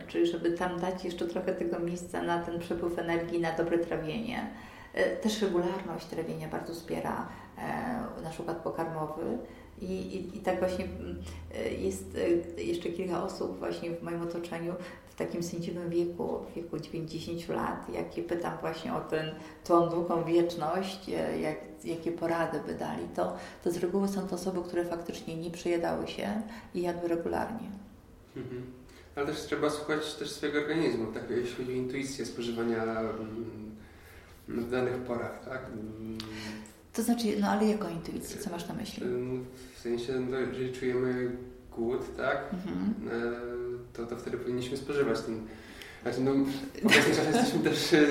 czyli żeby tam dać jeszcze trochę tego miejsca na ten przepływ energii, na dobre trawienie. Y, też regularność trawienia bardzo wspiera y, nasz układ pokarmowy. I, i, I tak właśnie jest jeszcze kilka osób właśnie w moim otoczeniu w takim sędziwym wieku, w wieku 90 lat, jak je pytam właśnie o ten, tą długą wieczność, jak, jakie porady by dali, to, to z reguły są to osoby, które faktycznie nie przejadały się i jadły regularnie. Mhm. Ale też trzeba słuchać też swojego organizmu, tak, jeśli chodzi o intuicję spożywania mm, w danych porach, tak? To znaczy, no ale jaką intuicję? Co masz na myśli? W sensie, no, jeżeli czujemy głód, tak? Mhm. E, to, to wtedy powinniśmy spożywać ten znaczy, no, w obecnym czasie jesteśmy też e,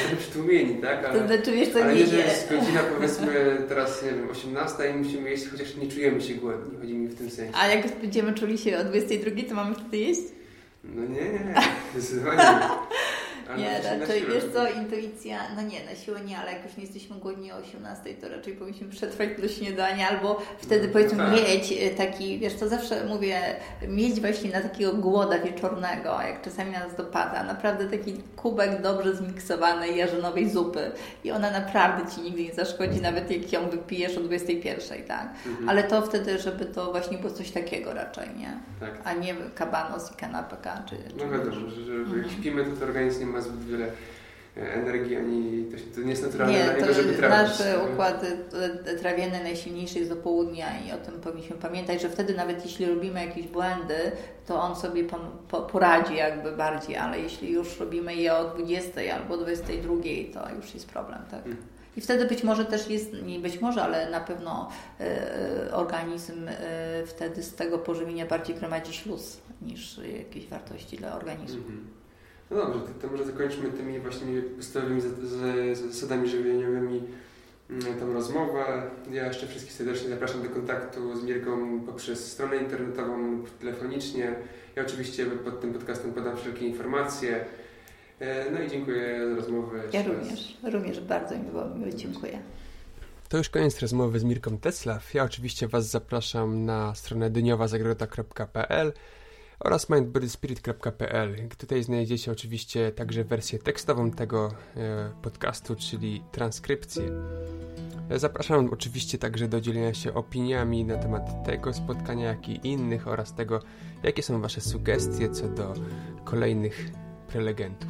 trochę przytłumieni, tak? Ale, to znaczy, wiesz, to ale nie, jeżeli jest godzina, powiedzmy, teraz, nie wiem, 18 i musimy jeść, chociaż nie czujemy się głodni, chodzi mi w tym sensie. A jak będziemy czuli się o 22, to mamy wtedy jeść? No nie, nie, zdecydowanie nie. raczej wiesz co, intuicja, no nie, na siłę nie, ale jak już nie jesteśmy głodni o 18, to raczej powinniśmy przetrwać do śniadania, albo wtedy no, powiedzmy tak. mieć e, taki, wiesz co, zawsze mówię, mieć właśnie na takiego głoda wieczornego, jak czasami nas dopada, naprawdę taki kubek dobrze zmiksowanej jarzynowej zupy i ona naprawdę Ci nigdy nie zaszkodzi, nawet jak ją wypijesz o 21, tak? Mhm. Ale to wtedy, żeby to właśnie było coś takiego raczej, nie? Tak. A nie kabanos i kanapka, czy... No wiadomo, że, że mhm. jak śpimy, to, to organizm nie ma zbyt wiele e, energii, ani to, nie jest naturalne nie, dla niego, żeby trawić. Nasz układ e, trawienny najsilniejszy jest do południa i o tym powinniśmy pamiętać, że wtedy nawet jeśli robimy jakieś błędy, to on sobie po, po, poradzi jakby bardziej, ale jeśli już robimy je o 20 albo 22, to już jest problem, tak? Hmm. I wtedy być może też jest, nie być może, ale na pewno y, organizm y, wtedy z tego pożywienia bardziej gromadzi śluz niż jakieś wartości dla organizmu. Mm -hmm. No dobrze, to, to może zakończmy tymi właśnie podstawowymi zasadami żywieniowymi mm, tą rozmowę. Ja jeszcze wszystkich serdecznie zapraszam do kontaktu z Mirką poprzez stronę internetową lub telefonicznie. Ja oczywiście pod tym podcastem podam wszelkie informacje. E, no i dziękuję za rozmowę. Ja również, również bardzo mi było miło, dziękuję. To już koniec rozmowy z Mirką Teslaw. Ja oczywiście Was zapraszam na stronę dyniowazagroda.pl oraz mindbodyspirit.pl. Tutaj znajdziecie oczywiście także wersję tekstową tego e, podcastu, czyli transkrypcję. Zapraszam oczywiście także do dzielenia się opiniami na temat tego spotkania, jak i innych oraz tego, jakie są Wasze sugestie co do kolejnych prelegentów.